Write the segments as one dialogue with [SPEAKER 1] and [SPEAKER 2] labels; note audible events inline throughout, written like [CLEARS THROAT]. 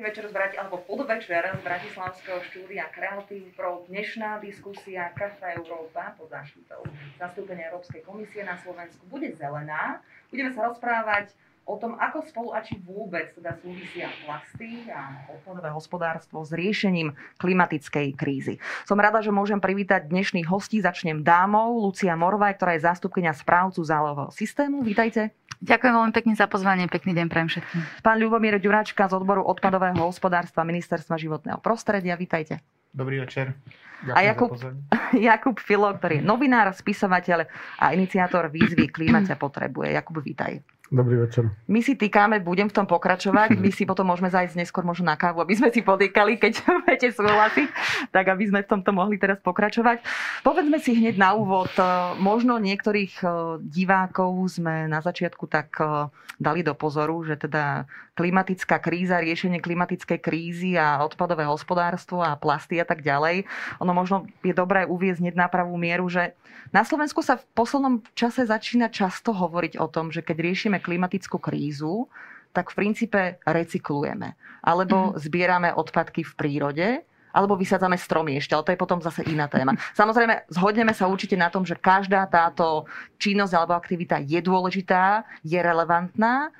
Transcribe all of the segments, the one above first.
[SPEAKER 1] večer z Brati- alebo podvečer z Bratislavského štúdia Creative Pro. Dnešná diskusia Kafa Európa pod záštitou zastúpenia Európskej komisie na Slovensku bude zelená. Budeme sa rozprávať o tom, ako spolu a či vôbec teda súvisia plasty a odpadové hospodárstvo s riešením klimatickej krízy. Som rada, že môžem privítať dnešných hostí. Začnem dámou Lucia Morvaj, ktorá je zástupkynia správcu zálohového systému. Vítajte.
[SPEAKER 2] Ďakujem veľmi pekne za pozvanie, pekný deň prajem všetkým.
[SPEAKER 1] Pán Ľubomír Ďuračka z odboru odpadového hospodárstva Ministerstva životného prostredia, vítajte.
[SPEAKER 3] Dobrý večer.
[SPEAKER 1] Ďakujem a Jakub, [LAUGHS] Jakub Filo, ktorý je novinár, spisovateľ a iniciátor výzvy Klíma ťa potrebuje. Jakub, vítaj.
[SPEAKER 4] Dobrý večer.
[SPEAKER 1] My si týkame, budem v tom pokračovať, my si potom môžeme zajsť neskôr možno na kávu, aby sme si podýkali, keď [LAUGHS] budete súhlasiť, tak aby sme v tomto mohli teraz pokračovať. Povedzme si hneď na úvod, e, možno niektorých e, divákov sme na začiatku tak e, dali do pozoru, že teda klimatická kríza, riešenie klimatickej krízy a odpadové hospodárstvo a plasty a tak ďalej, ono možno je dobré uviezť hneď na pravú mieru, že na Slovensku sa v poslednom čase začína často hovoriť o tom, že keď riešime klimatickú krízu, tak v princípe recyklujeme. Alebo mm. zbierame odpadky v prírode, alebo vysádzame stromy ešte, ale to je potom zase iná téma. [LAUGHS] Samozrejme, zhodneme sa určite na tom, že každá táto činnosť alebo aktivita je dôležitá, je relevantná,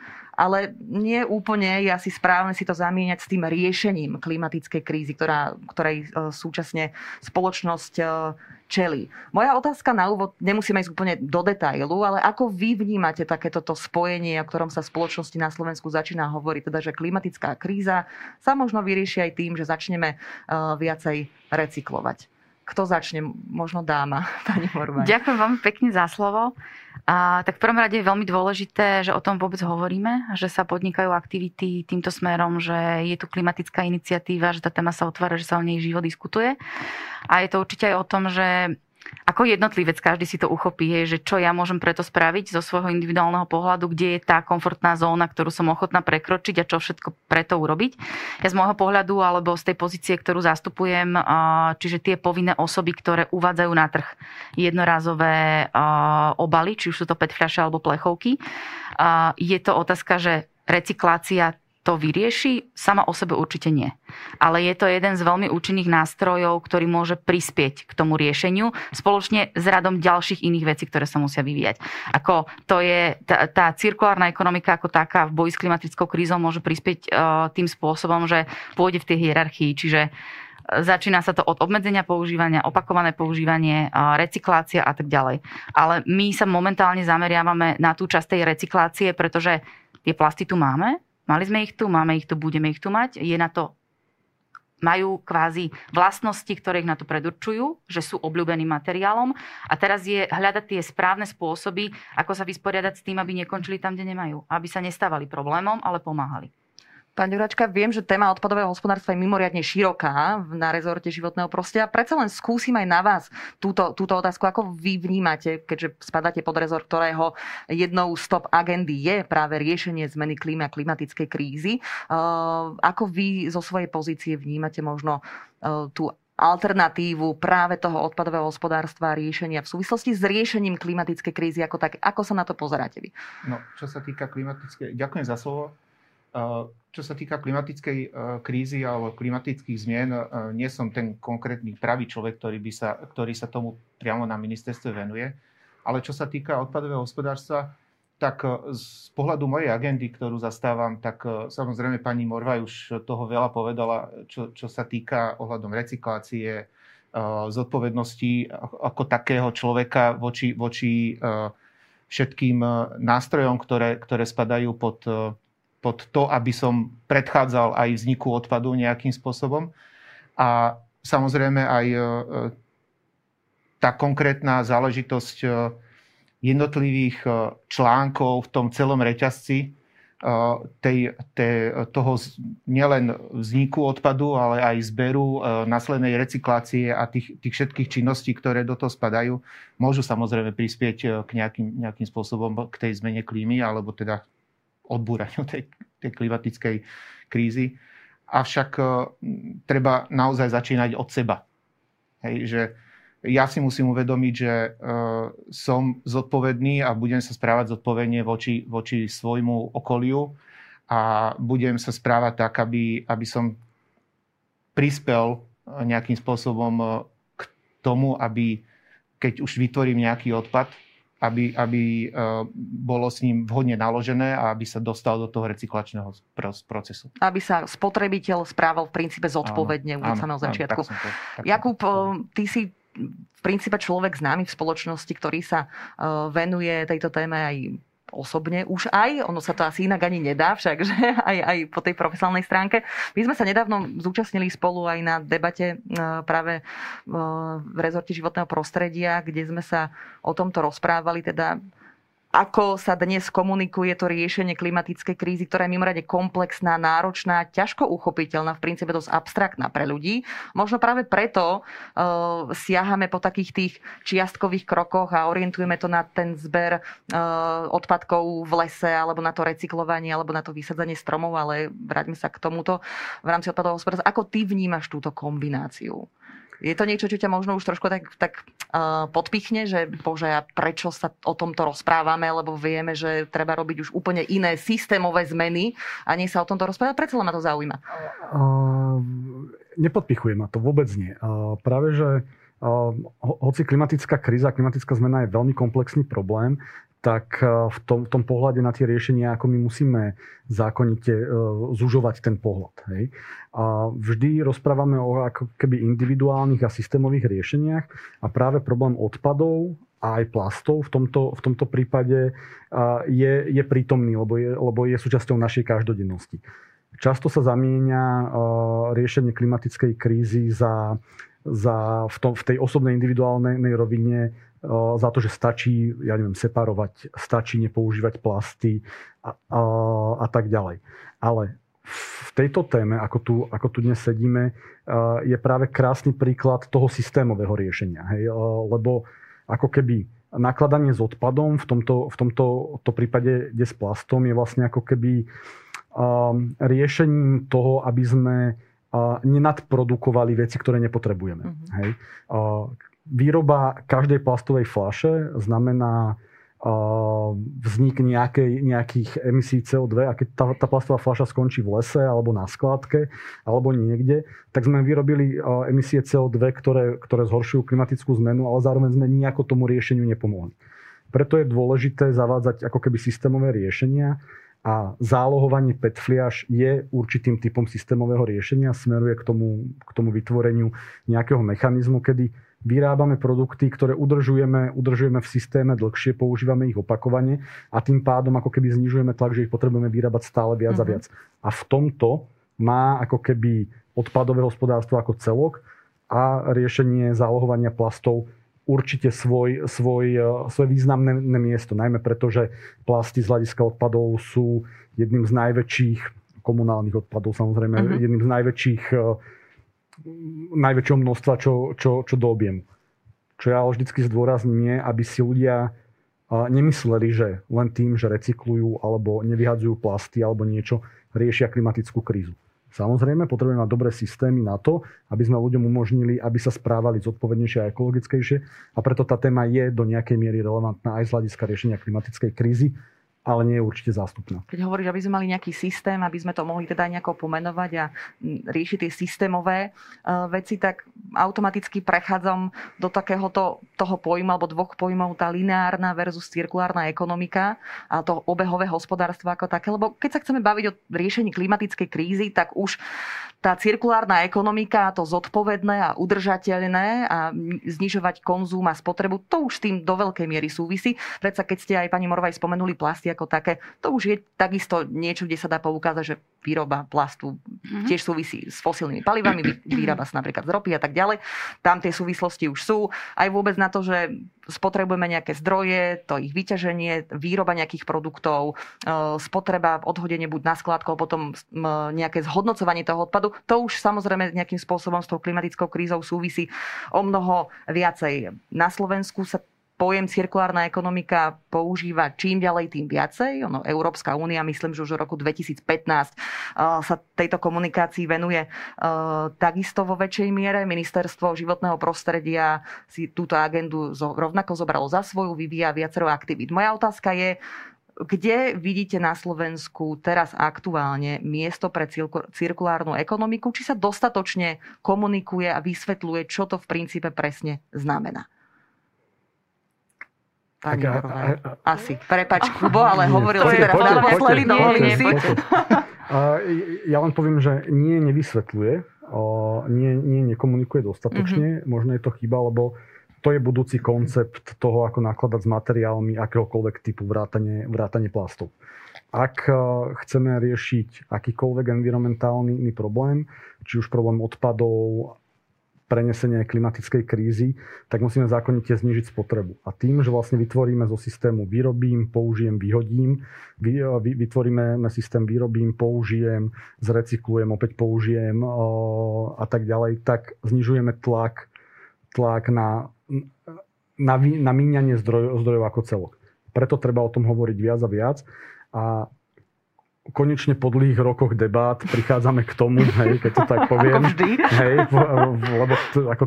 [SPEAKER 1] ale nie úplne je asi správne si to zamieňať s tým riešením klimatickej krízy, ktorá, ktorej e, súčasne spoločnosť e, čeli. Moja otázka na úvod, nemusíme ísť úplne do detailu, ale ako vy vnímate takéto spojenie, o ktorom sa spoločnosti na Slovensku začína hovoriť, teda že klimatická kríza sa možno vyrieši aj tým, že začneme uh, viacej recyklovať. Kto začne? Možno dáma, [LAUGHS] pani Morvaj.
[SPEAKER 2] Ďakujem veľmi pekne za slovo. A, tak v prvom rade je veľmi dôležité, že o tom vôbec hovoríme, že sa podnikajú aktivity týmto smerom, že je tu klimatická iniciatíva, že tá téma sa otvára, že sa o nej živo diskutuje. A je to určite aj o tom, že ako jednotlivec každý si to uchopí, je, že čo ja môžem preto spraviť zo svojho individuálneho pohľadu, kde je tá komfortná zóna, ktorú som ochotná prekročiť a čo všetko preto urobiť. Ja z môjho pohľadu alebo z tej pozície, ktorú zastupujem, čiže tie povinné osoby, ktoré uvádzajú na trh jednorázové obaly, či už sú to PET fľaše alebo plechovky, je to otázka, že recyklácia to vyrieši? Sama o sebe určite nie. Ale je to jeden z veľmi účinných nástrojov, ktorý môže prispieť k tomu riešeniu spoločne s radom ďalších iných vecí, ktoré sa musia vyvíjať. Ako to je tá, tá cirkulárna ekonomika ako taká v boji s klimatickou krízou môže prispieť uh, tým spôsobom, že pôjde v tej hierarchii, čiže e, začína sa to od obmedzenia používania, opakované používanie, e, recyklácia a tak ďalej. Ale my sa momentálne zameriavame na tú časť tej recyklácie, pretože tie plasty tu máme, Mali sme ich tu, máme ich tu, budeme ich tu mať. Je na to majú kvázi vlastnosti, ktoré ich na to predurčujú, že sú obľúbeným materiálom. A teraz je hľadať tie správne spôsoby, ako sa vysporiadať s tým, aby nekončili tam, kde nemajú. Aby sa nestávali problémom, ale pomáhali.
[SPEAKER 1] Pán Ďuračka, viem, že téma odpadového hospodárstva je mimoriadne široká na rezorte životného prostredia. Predsa len skúsim aj na vás túto, túto otázku. Ako vy vnímate, keďže spadáte pod rezort, ktorého jednou z top agendy je práve riešenie zmeny klímy a klimatickej krízy. Uh, ako vy zo svojej pozície vnímate možno uh, tú alternatívu práve toho odpadového hospodárstva a riešenia v súvislosti s riešením klimatickej krízy ako tak. Ako sa na to pozeráte vy?
[SPEAKER 3] No, čo sa týka klimatickej... Ďakujem za slovo. Čo sa týka klimatickej e, krízy alebo klimatických zmien, e, nie som ten konkrétny pravý človek, ktorý, by sa, ktorý sa tomu priamo na ministerstve venuje. Ale čo sa týka odpadového hospodárstva, tak z pohľadu mojej agendy, ktorú zastávam, tak samozrejme pani Morvaj už toho veľa povedala, čo, čo sa týka ohľadom recyklácie, zodpovednosti ako takého človeka voči, voči všetkým nástrojom, ktoré, ktoré spadajú pod pod to, aby som predchádzal aj vzniku odpadu nejakým spôsobom. A samozrejme aj e, tá konkrétna záležitosť e, jednotlivých e, článkov v tom celom reťazci tej, tej, toho nielen vzniku odpadu, ale aj zberu, následnej recyklácie a tých, tých všetkých činností, ktoré do toho spadajú, môžu samozrejme prispieť k nejakým, nejakým spôsobom k tej zmene klímy, alebo teda odbúraniu tej, tej klimatickej krízy. Avšak e, treba naozaj začínať od seba. Hej, že ja si musím uvedomiť, že uh, som zodpovedný a budem sa správať zodpovedne voči, voči svojmu okoliu a budem sa správať tak, aby, aby som prispel nejakým spôsobom k tomu, aby keď už vytvorím nejaký odpad, aby, aby bolo s ním vhodne naložené a aby sa dostal do toho recyklačného procesu.
[SPEAKER 1] Aby sa spotrebiteľ správal v princípe zodpovedne už samého začiatku. Áno, tak to, tak Jakub, ty si v princípe človek známy v spoločnosti, ktorý sa venuje tejto téme aj osobne už aj, ono sa to asi inak ani nedá však, že? [LAUGHS] Aj, aj po tej profesionálnej stránke. My sme sa nedávno zúčastnili spolu aj na debate e, práve e, v rezorte životného prostredia, kde sme sa o tomto rozprávali, teda ako sa dnes komunikuje to riešenie klimatickej krízy, ktorá je mimoriadne komplexná, náročná, ťažko uchopiteľná, v princípe dosť abstraktná pre ľudí. Možno práve preto uh, siahame po takých tých čiastkových krokoch a orientujeme to na ten zber uh, odpadkov v lese, alebo na to recyklovanie, alebo na to vysadzanie stromov, ale vráťme sa k tomuto v rámci odpadového hospodárstva. Ako ty vnímaš túto kombináciu? Je to niečo, čo ťa možno už trošku tak, tak uh, podpichne, že bože, a prečo sa o tomto rozprávame, lebo vieme, že treba robiť už úplne iné systémové zmeny a nie sa o tomto rozprávať. Prečo ma to zaujíma? Uh,
[SPEAKER 4] nepodpichuje ma to, vôbec nie. Uh, práve, že hoci klimatická kríza, klimatická zmena je veľmi komplexný problém, tak v tom, v tom pohľade na tie riešenia, ako my musíme zákonite zužovať ten pohľad. Hej. A vždy rozprávame o ako keby individuálnych a systémových riešeniach a práve problém odpadov a aj plastov v tomto, v tomto prípade je, je prítomný, lebo je, lebo je súčasťou našej každodennosti. Často sa zamieňa riešenie klimatickej krízy za, za v, tom, v tej osobnej individuálnej rovine za to, že stačí, ja neviem, separovať, stačí nepoužívať plasty a, a, a tak ďalej. Ale v tejto téme, ako tu, ako tu dnes sedíme, je práve krásny príklad toho systémového riešenia. Hej? Lebo ako keby nakladanie s odpadom, v tomto, v tomto to prípade kde s plastom, je vlastne ako keby um, riešením toho, aby sme uh, nenadprodukovali veci, ktoré nepotrebujeme. Uh-huh. Hej? Uh, výroba každej plastovej flaše znamená vznik nejakej, nejakých emisí CO2 a keď tá, tá plastová fľaša skončí v lese alebo na skládke alebo niekde, tak sme vyrobili emisie CO2, ktoré, ktoré zhoršujú klimatickú zmenu, ale zároveň sme nejako tomu riešeniu nepomohli. Preto je dôležité zavádzať ako keby systémové riešenia a zálohovanie PET fliaž je určitým typom systémového riešenia, smeruje k tomu, k tomu vytvoreniu nejakého mechanizmu, kedy vyrábame produkty, ktoré udržujeme, udržujeme v systéme dlhšie, používame ich opakovane a tým pádom ako keby znižujeme tlak, že ich potrebujeme vyrábať stále viac mm-hmm. a mhm. viac. A v tomto má ako keby odpadové hospodárstvo ako celok a riešenie zálohovania plastov určite svoj, svoj, e, svoje významné miesto. Najmä preto, že plasty z hľadiska odpadov sú jedným z najväčších komunálnych odpadov, samozrejme, uh-huh. jedným z najväčších e, najväčšieho množstva, čo, čo, čo do objemu. Čo ja vždycky zdôrazním je, aby si ľudia nemysleli, že len tým, že recyklujú alebo nevyhadzujú plasty alebo niečo, riešia klimatickú krízu. Samozrejme, potrebujeme mať dobré systémy na to, aby sme ľuďom umožnili, aby sa správali zodpovednejšie a ekologickejšie. A preto tá téma je do nejakej miery relevantná aj z hľadiska riešenia klimatickej krízy ale nie je určite zástupná.
[SPEAKER 1] Keď hovoríš, aby sme mali nejaký systém, aby sme to mohli teda nejako pomenovať a riešiť tie systémové uh, veci, tak automaticky prechádzam do takéhoto toho pojmu alebo dvoch pojmov, tá lineárna versus cirkulárna ekonomika a to obehové hospodárstvo ako také. Lebo keď sa chceme baviť o riešení klimatickej krízy, tak už tá cirkulárna ekonomika, to zodpovedné a udržateľné a znižovať konzum a spotrebu, to už tým do veľkej miery súvisí. Predsa keď ste aj pani Morvaj spomenuli plasty ako také, to už je takisto niečo, kde sa dá poukázať, že výroba plastu mm-hmm. tiež súvisí s fosílnymi palivami, výroba [CLEARS THROAT] sa napríklad z ropy a tak ďalej. Tam tie súvislosti už sú. Aj vôbec na to, že spotrebujeme nejaké zdroje, to ich vyťaženie, výroba nejakých produktov, e, spotreba, odhodenie buď na skladko, potom nejaké zhodnocovanie toho odpadu. To už samozrejme nejakým spôsobom s tou klimatickou krízou súvisí o mnoho viacej. Na Slovensku sa pojem cirkulárna ekonomika používa čím ďalej, tým viacej. Ono, Európska únia, myslím, že už v roku 2015 uh, sa tejto komunikácii venuje uh, takisto vo väčšej miere. Ministerstvo životného prostredia si túto agendu rovnako zobralo za svoju, vyvíja viacero aktivít. Moja otázka je, kde vidíte na Slovensku teraz aktuálne miesto pre cirkulárnu ekonomiku? Či sa dostatočne komunikuje a vysvetľuje, čo to v princípe presne znamená? Pani tak, a, a, a, Asi. Prepač, Kubo, ale hovoril si teraz naposledy, dovolím si.
[SPEAKER 4] Ja len poviem, že nie nevysvetľuje, nie, nie nekomunikuje dostatočne. Mm-hmm. Možno je to chyba, lebo to je budúci koncept toho, ako nakladať s materiálmi akéhokoľvek typu vrátane, vrátane plastov. Ak e, chceme riešiť akýkoľvek environmentálny problém, či už problém odpadov, prenesenie klimatickej krízy, tak musíme zákonite znižiť spotrebu. A tým, že vlastne vytvoríme zo systému vyrobím, použijem, vyhodím, vytvoríme systém vyrobím, použijem, zrecyklujem, opäť použijem a tak ďalej, tak znižujeme tlak, tlak na, na, na míňanie zdrojov, zdrojov ako celok. Preto treba o tom hovoriť viac a viac. A konečne po dlhých rokoch debát prichádzame k tomu, hej, keď to tak [LAUGHS] poviem.
[SPEAKER 1] Ako vždy.
[SPEAKER 4] Hej, lebo to, ako,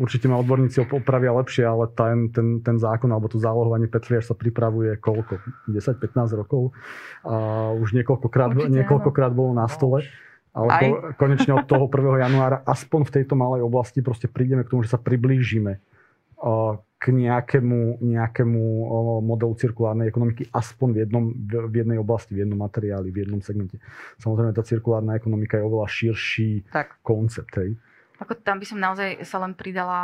[SPEAKER 4] určite ma odborníci opravia lepšie, ale ten, ten, ten zákon alebo to zálohovanie Petriaž sa pripravuje koľko? 10-15 rokov. A už niekoľkokrát, niekoľkokrát bolo na stole. Ale to, konečne od toho 1. januára aspoň v tejto malej oblasti proste prídeme k tomu, že sa priblížime k nejakému, nejakému modelu cirkulárnej ekonomiky aspoň v, jednom, v jednej oblasti, v jednom materiáli, v jednom segmente. Samozrejme, tá cirkulárna ekonomika je oveľa širší tak. koncept. Hej.
[SPEAKER 2] Ako tam by som naozaj sa len pridala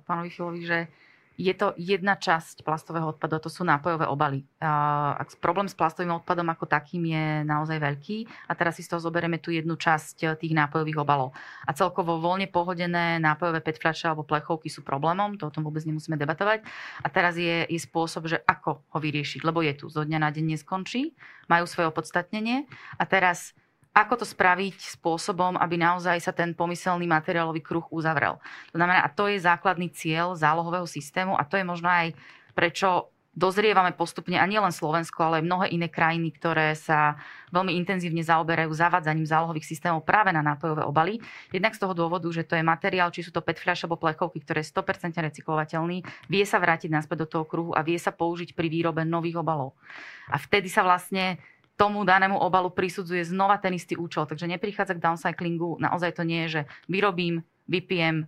[SPEAKER 2] k pánovi Filovi, že je to jedna časť plastového odpadu, a to sú nápojové obaly. Ak problém s plastovým odpadom ako takým je naozaj veľký a teraz si z toho zoberieme tú jednu časť eh, tých nápojových obalov. A celkovo voľne pohodené nápojové PET fľaše alebo plechovky sú problémom, to o tom vôbec nemusíme debatovať. A teraz je, je spôsob, že ako ho vyriešiť, lebo je tu, zo dňa na deň neskončí, majú svoje opodstatnenie a teraz ako to spraviť spôsobom, aby naozaj sa ten pomyselný materiálový kruh uzavrel. To znamená, a to je základný cieľ zálohového systému a to je možno aj prečo dozrievame postupne, a nielen Slovensko, ale aj mnohé iné krajiny, ktoré sa veľmi intenzívne zaoberajú zavádzaním zálohových systémov práve na nápojové obaly. Jednak z toho dôvodu, že to je materiál, či sú to PET fľaše alebo plechovky, ktoré je 100% recyklovateľný, vie sa vrátiť naspäť do toho kruhu a vie sa použiť pri výrobe nových obalov. A vtedy sa vlastne tomu danému obalu prisudzuje znova ten istý účel. Takže neprichádza k downcyclingu. Naozaj to nie je, že vyrobím, vypijem,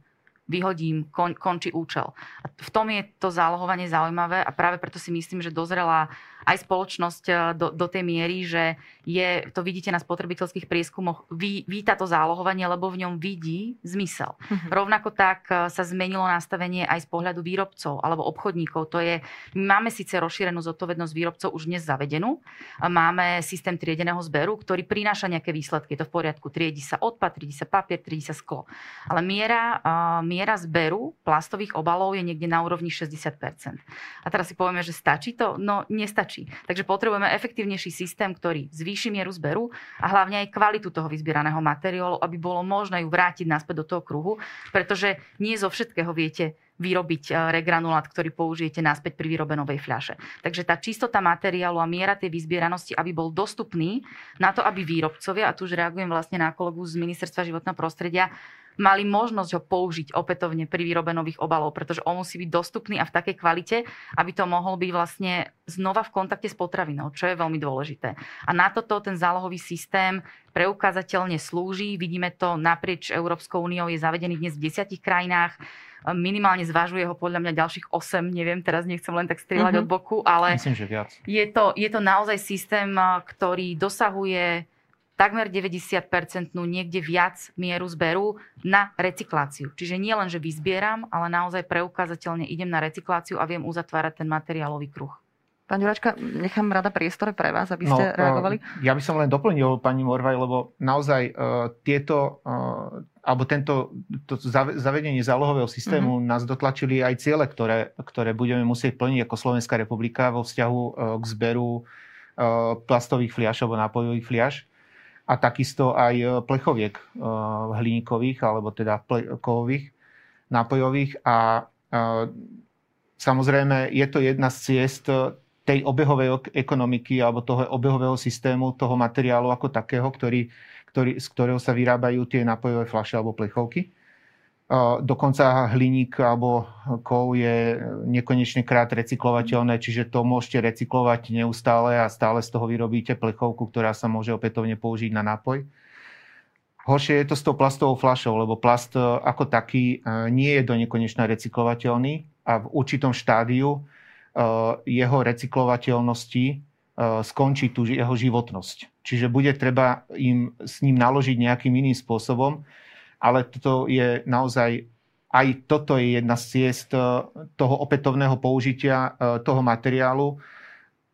[SPEAKER 2] vyhodím, kon, končí účel. A v tom je to zálohovanie zaujímavé a práve preto si myslím, že dozrela aj spoločnosť eh, do, do tej miery, že je, to vidíte na spotrebiteľských prieskumoch, ví, víta to zálohovanie, lebo v ňom vidí zmysel. Uh-huh. Rovnako tak eh, sa zmenilo nastavenie aj z pohľadu výrobcov alebo obchodníkov. To je, my máme síce rozšírenú zodpovednosť výrobcov už dnes zavedenú, máme systém triedeného zberu, ktorý prináša nejaké výsledky. Je to v poriadku. Triedi sa odpad, triedi sa papier, triedi sa sklo. Ale miera, uh, miera zberu plastových obalov je niekde na úrovni 60%. A teraz si povieme, že stačí to? No, nestačí. Takže potrebujeme efektívnejší systém, ktorý zvýši mieru zberu a hlavne aj kvalitu toho vyzbieraného materiálu, aby bolo možné ju vrátiť naspäť do toho kruhu, pretože nie zo všetkého viete vyrobiť eh, regranulát, ktorý použijete naspäť pri výrobe novej fľaše. Takže tá čistota materiálu a miera tej vyzbieranosti, aby bol dostupný na to, aby výrobcovia, a tu už reagujem vlastne na kolegu z Ministerstva životného prostredia, mali možnosť ho použiť opätovne pri výrobe nových obalov, pretože on musí byť dostupný a v takej kvalite, aby to mohol byť vlastne znova v kontakte s potravinou, čo je veľmi dôležité. A na toto ten zálohový systém preukázateľne slúži. Vidíme to naprieč Európskou úniou, je zavedený dnes v desiatich krajinách minimálne zvažuje ho podľa mňa ďalších 8, neviem, teraz nechcem len tak strieľať mm-hmm. od boku, ale
[SPEAKER 3] Myslím, že viac.
[SPEAKER 2] Je, to, je to naozaj systém, ktorý dosahuje takmer 90% niekde viac mieru zberu na recykláciu. Čiže nie len, že vyzbieram, ale naozaj preukázateľne idem na recykláciu a viem uzatvárať ten materiálový kruh.
[SPEAKER 1] Pán Ďuračka, nechám rada priestor pre vás, aby ste no, reagovali.
[SPEAKER 3] Ja by som len doplnil pani Morvaj, lebo naozaj uh, tieto, uh, alebo tento to zavedenie zálohového systému mm-hmm. nás dotlačili aj ciele, ktoré, ktoré budeme musieť plniť ako Slovenská republika vo vzťahu uh, k zberu plastových fliaš alebo nápojových fliaš a takisto aj e, plechoviek e, hliníkových alebo teda kovových, nápojových a e, samozrejme je to jedna z ciest tej obehovej ekonomiky alebo toho obehového systému, toho materiálu ako takého, ktorý, ktorý, z ktorého sa vyrábajú tie nápojové fľaše alebo plechovky. Dokonca hliník alebo kov je nekonečne krát recyklovateľné, čiže to môžete recyklovať neustále a stále z toho vyrobíte plechovku, ktorá sa môže opätovne použiť na nápoj. Horšie je to s tou plastovou fľašou, lebo plast e, ako taký e, nie je do nekonečna recyklovateľný a v určitom štádiu e, jeho recyklovateľnosti skončí tu jeho životnosť. Čiže bude treba im s ním naložiť nejakým iným spôsobom ale toto je naozaj aj toto je jedna z ciest eh, toho opätovného použitia eh, toho materiálu,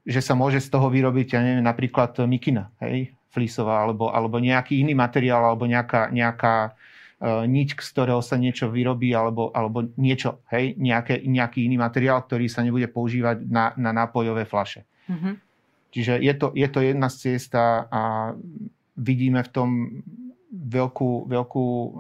[SPEAKER 3] že sa môže z toho vyrobiť, ja neviem, napríklad mikina, hej, flisová, alebo, alebo nejaký iný materiál, alebo nejaká, nejaká uh, niť, z ktorého sa niečo vyrobí, alebo, alebo niečo, hej, nejaké, nejaký iný materiál, ktorý sa nebude používať na, na nápojové flaše. Mm-hmm. Čiže je to, je to jedna z ciest a vidíme v tom veľkú, veľkú eh,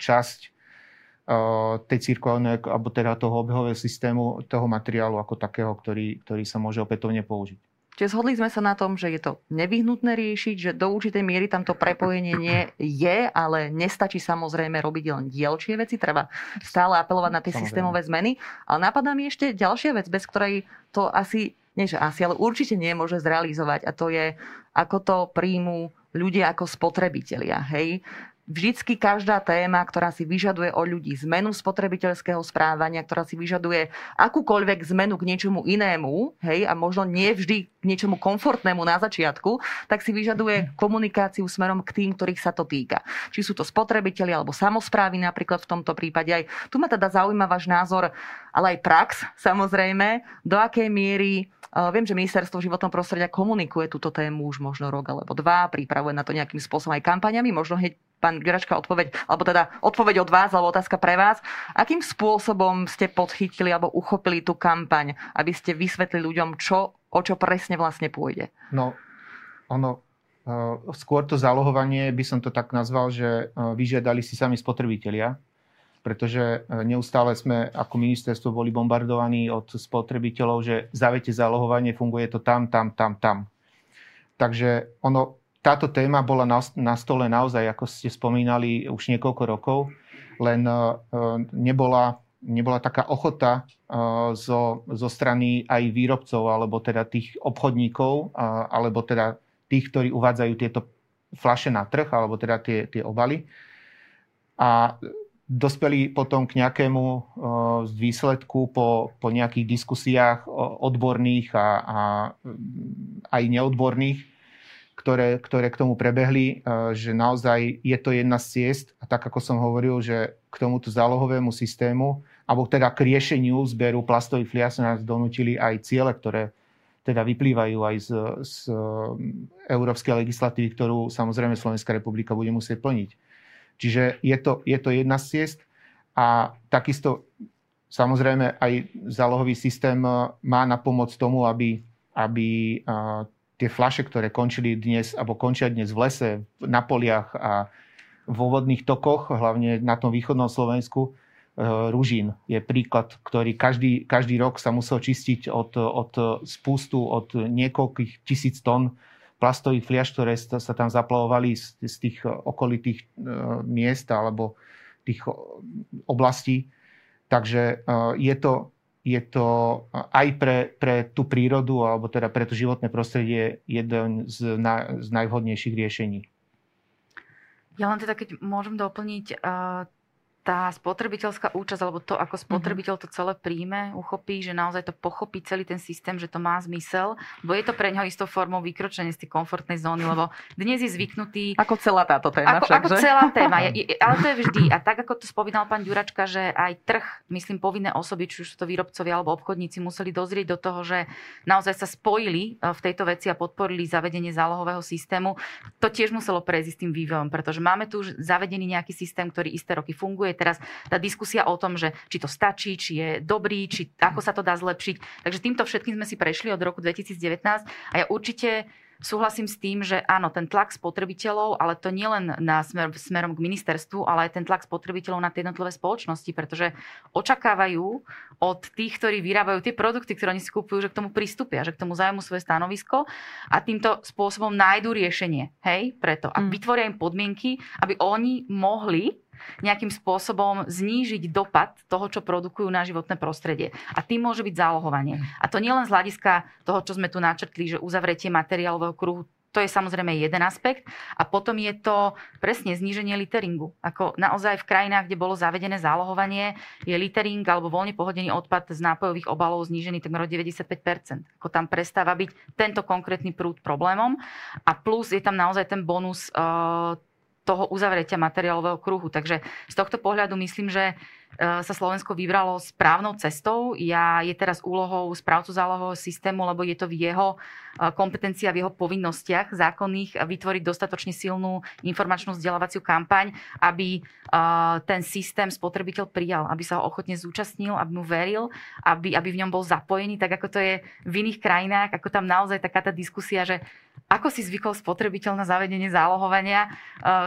[SPEAKER 3] časť eh, tej cirkulárnej, alebo teda toho obehového systému, toho materiálu ako takého, ktorý, ktorý sa môže opätovne použiť.
[SPEAKER 1] Čiže zhodli sme sa na tom, že je to nevyhnutné riešiť, že do určitej miery tamto prepojenie nie je, ale nestačí samozrejme robiť len dielčie veci, treba stále apelovať na tie samozrejme. systémové zmeny. Ale napadá mi ešte ďalšia vec, bez ktorej to asi, nie že asi, ale určite nie môže zrealizovať a to je, ako to príjmu ľudia ako spotrebitelia. Hej? Vždycky každá téma, ktorá si vyžaduje o ľudí zmenu spotrebiteľského správania, ktorá si vyžaduje akúkoľvek zmenu k niečomu inému, hej, a možno nie vždy k niečomu komfortnému na začiatku, tak si vyžaduje komunikáciu smerom k tým, ktorých sa to týka. Či sú to spotrebitelia alebo samozprávy napríklad v tomto prípade. Aj tu ma teda zaujíma váš názor, ale aj prax samozrejme, do akej miery Viem, že ministerstvo životného prostredia komunikuje túto tému už možno rok alebo dva, pripravuje na to nejakým spôsobom aj kampaniami. Možno hneď pán Ďuračka odpoveď, alebo teda odpoveď od vás, alebo otázka pre vás. Akým spôsobom ste podchytili alebo uchopili tú kampaň, aby ste vysvetli ľuďom, čo, o čo presne vlastne pôjde?
[SPEAKER 3] No, ono, uh, skôr to zálohovanie by som to tak nazval, že uh, vyžiadali si sami spotrebitelia, pretože e, neustále sme ako ministerstvo boli bombardovaní od spotrebiteľov, že zavete zálohovanie, funguje to tam, tam, tam, tam. Takže ono, táto téma bola na, stole naozaj, ako ste spomínali, už niekoľko rokov, len uh, nebola, nebola taká ochota uh, zo, zo strany aj výrobcov, alebo teda tých obchodníkov, uh, alebo teda tých, ktorí uvádzajú tieto flaše na trh, alebo teda tie, tie obaly. A dospeli potom k nejakému výsledku po, po nejakých diskusiách odborných a, a aj neodborných, ktoré, ktoré k tomu prebehli, že naozaj je to jedna z ciest a tak ako som hovoril, že k tomuto zálohovému systému alebo teda k riešeniu zberu plastových flias nás donútili aj ciele, ktoré teda vyplývajú aj z, z európskej legislatívy, ktorú samozrejme Slovenská republika bude musieť plniť. Čiže je to, je to jedna z ciest a takisto samozrejme aj zálohový systém e, má na pomoc tomu, aby, aby tie flaše, ktoré končili dnes, alebo končia dnes v lese, na poliach a vo vodných tokoch, hlavne na tom východnom Slovensku, e, Ružín je príklad, ktorý každý, každý rok sa musel čistiť od, od spustu, od niekoľkých tisíc tón plastových fliaž, ktoré sa tam zaplavovali z, z tých okolitých eh, miest alebo tých oblastí. Takže je to, je to aj pre, pre tú prírodu alebo teda pre to životné prostredie jeden z, na, z najvhodnejších riešení.
[SPEAKER 2] Ja len teda, keď môžem doplniť, tá spotrebiteľská účasť, alebo to, ako spotrebiteľ to celé príjme, uchopí, že naozaj to pochopí celý ten systém, že to má zmysel, bo je to pre ňoho istou formou vykročenie z tej komfortnej zóny, lebo dnes je zvyknutý...
[SPEAKER 1] Ako celá táto téma
[SPEAKER 2] ako, však, ako že? celá téma, [LAUGHS] je, ale to je vždy. A tak, ako to spomínal pán Ďuračka, že aj trh, myslím, povinné osoby, či už sú to výrobcovia alebo obchodníci, museli dozrieť do toho, že naozaj sa spojili e, v tejto veci a podporili zavedenie zálohového systému. To tiež muselo prejsť s tým vývojom, pretože máme tu už zavedený nejaký systém, ktorý isté roky funguje, teraz tá diskusia o tom, že či to stačí, či je dobrý, či ako sa to dá zlepšiť. Takže týmto všetkým sme si prešli od roku 2019 a ja určite súhlasím s tým, že áno, ten tlak spotrebiteľov, ale to nielen na smer, smerom k ministerstvu, ale aj ten tlak spotrebiteľov na tie jednotlivé spoločnosti, pretože očakávajú od tých, ktorí vyrábajú tie produkty, ktoré oni si kúpujú, že k tomu pristúpia, že k tomu zajmú svoje stanovisko a týmto spôsobom nájdú riešenie. Hej, preto. A mm. vytvoria im podmienky, aby oni mohli nejakým spôsobom znížiť dopad toho, čo produkujú na životné prostredie. A tým môže byť zálohovanie. A to nielen z hľadiska toho, čo sme tu načrtli, že uzavretie materiálového kruhu to je samozrejme jeden aspekt. A potom je to presne zníženie literingu. Ako naozaj v krajinách, kde bolo zavedené zálohovanie, je litering alebo voľne pohodený odpad z nápojových obalov znížený takmer o 95%. Ako tam prestáva byť tento konkrétny prúd problémom. A plus je tam naozaj ten bonus uh, toho uzavretia materiálového kruhu. Takže z tohto pohľadu myslím, že E, sa Slovensko vybralo správnou cestou. Ja je teraz úlohou správcu zálohového systému, lebo je to v jeho e, kompetencii a v jeho povinnostiach zákonných vytvoriť dostatočne silnú informačnú vzdelávaciu kampaň, aby e, ten systém spotrebiteľ prijal, aby sa ho ochotne zúčastnil, aby mu veril, aby, aby v ňom bol zapojený, tak ako to je v iných krajinách, ako tam naozaj taká tá diskusia, že ako si zvykol spotrebiteľ na zavedenie zálohovania,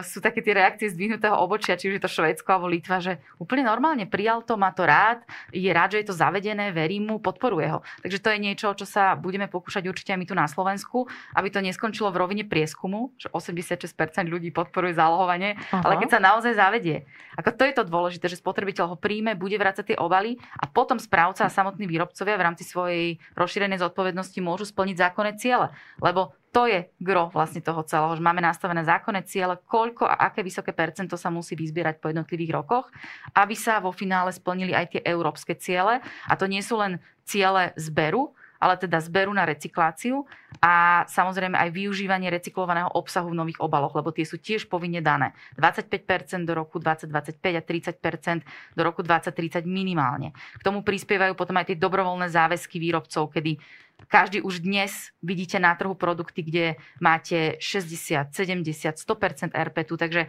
[SPEAKER 2] sú také tie reakcie zdvihnutého obočia, či už je to Švédsko alebo Litva, že úplne normálne normálne prijal to, má to rád, je rád, že je to zavedené, verí mu, podporuje ho. Takže to je niečo, čo sa budeme pokúšať určite aj my tu na Slovensku, aby to neskončilo v rovine prieskumu, že 86% ľudí podporuje zálohovanie, Aha. ale keď sa naozaj zavedie. Ako to je to dôležité, že spotrebiteľ ho príjme, bude vrácať tie obaly a potom správca a samotní výrobcovia v rámci svojej rozšírenej zodpovednosti môžu splniť zákonné ciele. Lebo to je gro vlastne toho celého, že máme nastavené zákonné ciele, koľko a aké vysoké percento sa musí vyzbierať po jednotlivých rokoch, aby sa vo finále splnili aj tie európske ciele. A to nie sú len ciele zberu, ale teda zberu na recykláciu a samozrejme aj využívanie recyklovaného obsahu v nových obaloch, lebo tie sú tiež povinne dané. 25% do roku 2025 a 30% do roku 2030 minimálne. K tomu prispievajú potom aj tie dobrovoľné záväzky výrobcov, kedy každý už dnes vidíte na trhu produkty, kde máte 60, 70, 100% RPT, takže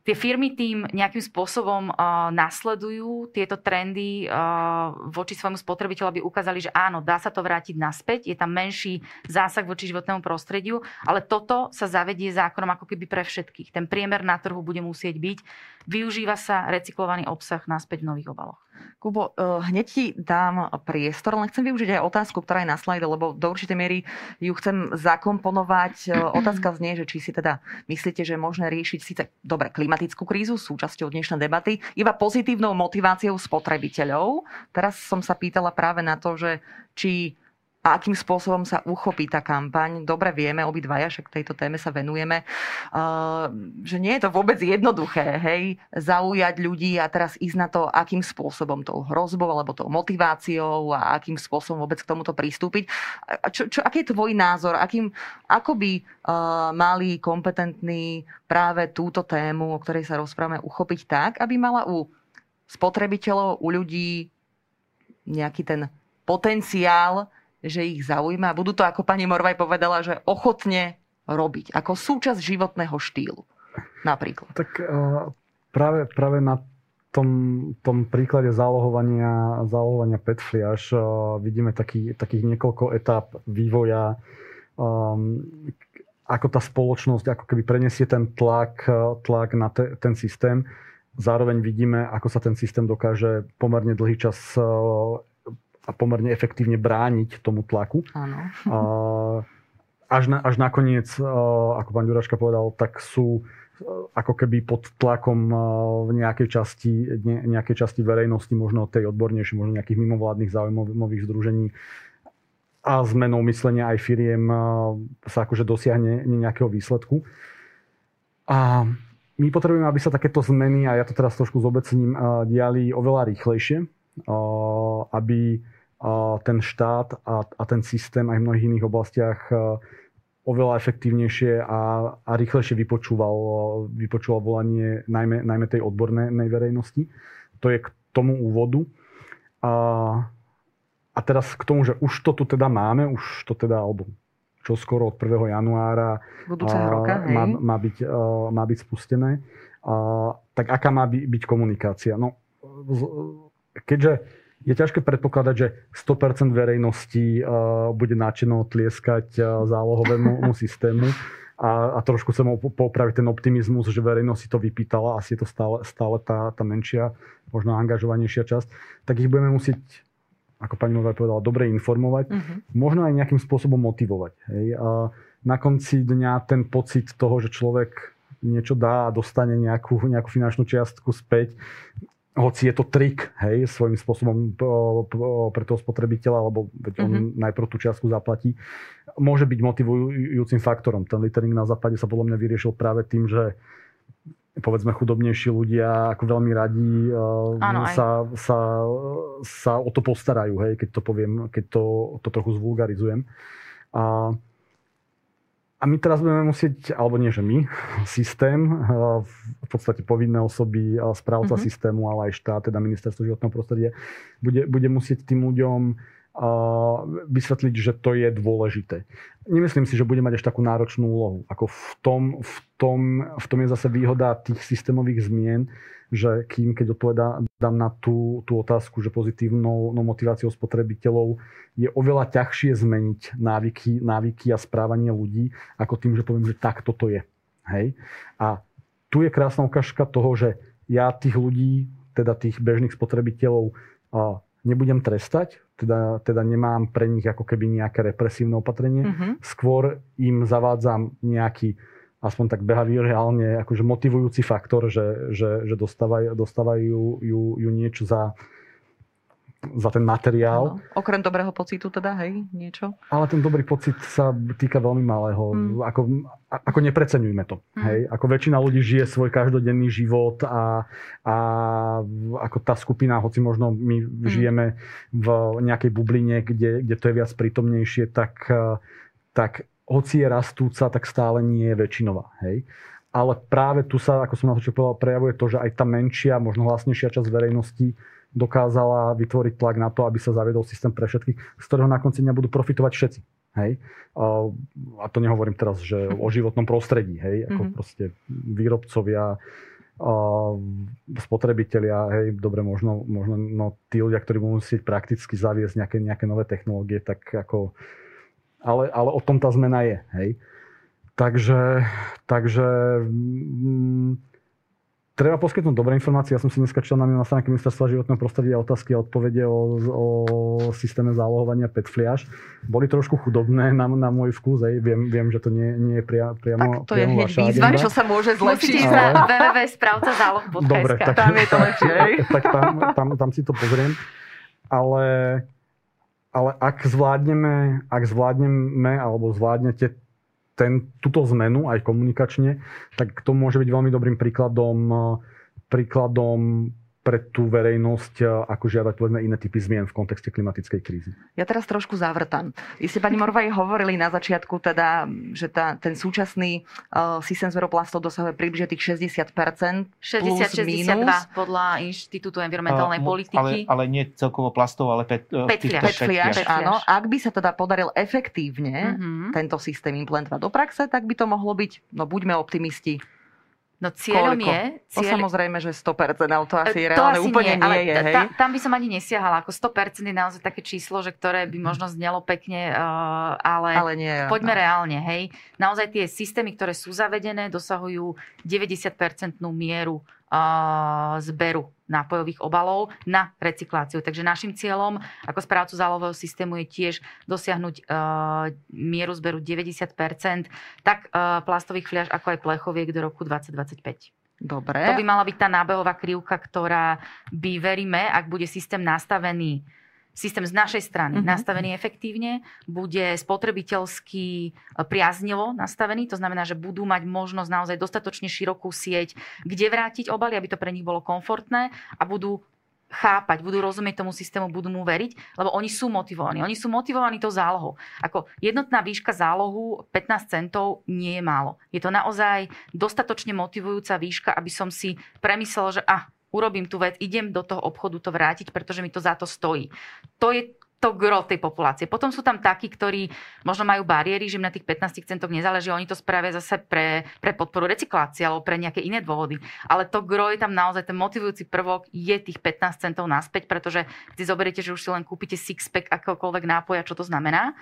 [SPEAKER 2] Tie firmy tým nejakým spôsobom uh, nasledujú tieto trendy uh, voči svojmu spotrebiteľu, aby ukázali, že áno, dá sa to vrátiť naspäť, je tam menší zásah voči životnému prostrediu, ale toto sa zavedie zákonom ako keby pre všetkých. Ten priemer na trhu bude musieť byť. Využíva sa recyklovaný obsah naspäť v nových obaloch.
[SPEAKER 1] Kubo, eh, hneď ti dám priestor, len chcem využiť aj otázku, ktorá je na slajde, lebo do určitej miery ju chcem zakomponovať. Eh, [CLEARS THROAT] otázka znie, že či si teda myslíte, že je možné riešiť síce dobre klimatickú krízu, súčasťou dnešnej debaty, iba pozitívnou motiváciou spotrebiteľov. Teraz som sa pýtala práve na to, že či a akým spôsobom sa uchopí tá kampaň. Dobre vieme, obidvaja, však tejto téme sa venujeme, uh, že nie je to vôbec jednoduché, hej, zaujať ľudí a teraz ísť na to, akým spôsobom, tou hrozbou alebo tou motiváciou a akým spôsobom vôbec k tomuto pristúpiť. Čo, čo, aký je tvoj názor? Akým, ako by uh, mali kompetentní práve túto tému, o ktorej sa rozprávame, uchopiť tak, aby mala u spotrebiteľov, u ľudí nejaký ten potenciál že ich zaujíma a budú to, ako pani Morvaj povedala, že ochotne robiť, ako súčasť životného štýlu napríklad.
[SPEAKER 4] Tak uh, práve, práve na tom, tom príklade zálohovania, zálohovania petfli až uh, vidíme taký, takých niekoľko etáp vývoja, um, ako tá spoločnosť ako keby prenesie ten tlak, tlak na te, ten systém. Zároveň vidíme, ako sa ten systém dokáže pomerne dlhý čas a pomerne efektívne brániť tomu tlaku.
[SPEAKER 1] Áno.
[SPEAKER 4] Až, na, až nakoniec, ako pán Ďuraška povedal, tak sú ako keby pod tlakom v nejakej časti, nejakej časti verejnosti, možno tej odbornejšej, možno nejakých mimovládnych záujmových združení a zmenou myslenia aj firiem sa akože dosiahne nejakého výsledku. A my potrebujeme, aby sa takéto zmeny, a ja to teraz trošku zobecním, diali oveľa rýchlejšie, aby ten štát a, a ten systém aj v mnohých iných oblastiach oveľa efektívnejšie a, a rýchlejšie vypočúval, vypočúval volanie najmä, najmä tej odbornej verejnosti. To je k tomu úvodu. A, a teraz k tomu, že už to tu teda máme, už to teda, alebo čo skoro od 1. januára
[SPEAKER 1] roka,
[SPEAKER 4] má, má, byť, má byť spustené. A, tak aká má byť komunikácia? No, keďže je ťažké predpokladať, že 100% verejnosti bude náčeno tlieskať zálohovému systému a, a trošku sa mu popraviť ten optimizmus, že verejnosť si to vypýtala, asi je to stále, stále tá, tá menšia, možno angažovanejšia časť, tak ich budeme musieť ako pani Nová povedala, dobre informovať, uh-huh. možno aj nejakým spôsobom motivovať. Hej. A na konci dňa ten pocit toho, že človek niečo dá a dostane nejakú, nejakú finančnú čiastku späť, hoci je to trik, hej, svojím spôsobom pre toho spotrebiteľa, lebo veď on mm-hmm. najprv tú čiastku zaplatí, môže byť motivujúcim faktorom. Ten littering na západe sa podľa mňa vyriešil práve tým, že povedzme chudobnejší ľudia ako veľmi radi uh, sa, sa, sa o to postarajú, hej, keď to poviem, keď to, to trochu zvulgarizujem. A, a my teraz budeme musieť, alebo nie, že my, [LAUGHS] systém, uh, v podstate povinné osoby, správca mm-hmm. systému, ale aj štát, teda ministerstvo životného prostredia, bude, bude musieť tým ľuďom vysvetliť, že to je dôležité. Nemyslím si, že bude mať ešte takú náročnú úlohu. Ako v tom, v tom, v tom je zase výhoda tých systémových zmien, že kým, keď odpovedám na tú, tú otázku, že pozitívnou no, motiváciou spotrebiteľov je oveľa ťažšie zmeniť návyky, návyky a správanie ľudí, ako tým, že poviem, že tak toto je. Hej? A tu je krásna ukážka toho, že ja tých ľudí, teda tých bežných spotrebiteľov, nebudem trestať, teda, teda nemám pre nich ako keby nejaké represívne opatrenie. Mm-hmm. Skôr im zavádzam nejaký aspoň tak behaviorálne akože motivujúci faktor, že, že, že dostávajú, dostávajú ju, ju niečo za, za ten materiál.
[SPEAKER 1] Ano. Okrem dobrého pocitu teda, hej, niečo?
[SPEAKER 4] Ale ten dobrý pocit sa týka veľmi malého. Mm. Ako, ako nepreceňujme to. Mm. Hej? Ako väčšina ľudí žije svoj každodenný život a, a ako tá skupina, hoci možno my mm. žijeme v nejakej bubline, kde, kde to je viac prítomnejšie, tak, tak hoci je rastúca, tak stále nie je väčšinová. Hej? Ale práve tu sa, ako som na to čo povedal, prejavuje to, že aj tá menšia, možno hlasnejšia časť verejnosti dokázala vytvoriť tlak na to, aby sa zaviedol systém pre všetkých, z ktorého na konci dňa budú profitovať všetci. Hej? A to nehovorím teraz, že o životnom prostredí. Hej? Ako mm-hmm. proste výrobcovia, spotrebitelia, hej, dobre, možno, možno no, tí ľudia, ktorí budú musieť prakticky zaviesť nejaké, nejaké nové technológie, tak ako... Ale, ale o tom tá zmena je, hej. Takže, takže mm, treba poskytnúť dobré informácie. Ja som si dneska čítal na, na stránke ministerstva životného prostredia otázky a odpovede o, o systéme zálohovania PET fliaž. Boli trošku chudobné na, na môj vkus. Aj. Viem, viem, že to nie, nie je pria, priamo
[SPEAKER 1] Tak to priamo je hneď výzva, čo sa môže zlepšiť.
[SPEAKER 2] Musíte na www.správcazáloh.sk
[SPEAKER 4] Dobre, tak,
[SPEAKER 1] tam je to [LAUGHS] lepšie.
[SPEAKER 4] tak tam, tam, tam si to pozriem. Ale, ale ak zvládneme, ak zvládneme alebo zvládnete ten, túto zmenu aj komunikačne, tak to môže byť veľmi dobrým príkladom, príkladom pre tú verejnosť, ako žiadať povedzme iné typy zmien v kontexte klimatickej krízy.
[SPEAKER 1] Ja teraz trošku zavrtam. Vy ste, pani Morvaj, hovorili na začiatku, teda, že tá, ten súčasný uh, systém zveroplastov dosahuje približne tých 60% 60-62
[SPEAKER 2] podľa Inštitútu environmentálnej uh, politiky.
[SPEAKER 3] Ale, ale nie celkovo plastov, ale pet,
[SPEAKER 1] uh, pet, pet, fliaž, áno. Ak by sa teda podaril efektívne uh-huh. tento systém implementovať do praxe, tak by to mohlo byť, no buďme optimisti,
[SPEAKER 2] No cieľom
[SPEAKER 1] Koľko?
[SPEAKER 2] je...
[SPEAKER 1] Cieľ... To samozrejme, že 100%, ale to asi to reálne asi úplne nie, nie je.
[SPEAKER 2] Hej? Ta, tam by som ani nesiahala. Ako 100% je naozaj také číslo, že ktoré by možno znelo pekne, uh, ale, ale nie, poďme no. reálne. Hej? Naozaj tie systémy, ktoré sú zavedené, dosahujú 90% mieru zberu nápojových obalov na recykláciu. Takže našim cieľom ako správcu zálohového systému je tiež dosiahnuť uh, mieru zberu 90% tak uh, plastových fľaš ako aj plechoviek do roku 2025.
[SPEAKER 1] Dobre.
[SPEAKER 2] To by mala byť tá nábehová krivka, ktorá by, veríme, ak bude systém nastavený systém z našej strany mm-hmm. nastavený efektívne, bude spotrebiteľsky e, priaznivo nastavený, to znamená, že budú mať možnosť naozaj dostatočne širokú sieť, kde vrátiť obaly, aby to pre nich bolo komfortné a budú chápať, budú rozumieť tomu systému, budú mu veriť, lebo oni sú motivovaní. Oni sú motivovaní tou zálohou. Ako jednotná výška zálohu 15 centov nie je málo. Je to naozaj dostatočne motivujúca výška, aby som si premyslel, že ah, urobím tú vec, idem do toho obchodu to vrátiť, pretože mi to za to stojí. To je to gro tej populácie. Potom sú tam takí, ktorí možno majú bariéry, že im na tých 15 centoch nezáleží, oni to spravia zase pre, pre podporu recyklácie alebo pre nejaké iné dôvody. Ale to gro je tam naozaj, ten motivujúci prvok je tých 15 centov naspäť, pretože si zoberiete, že už si len kúpite six-pack akéhokoľvek nápoja, čo to znamená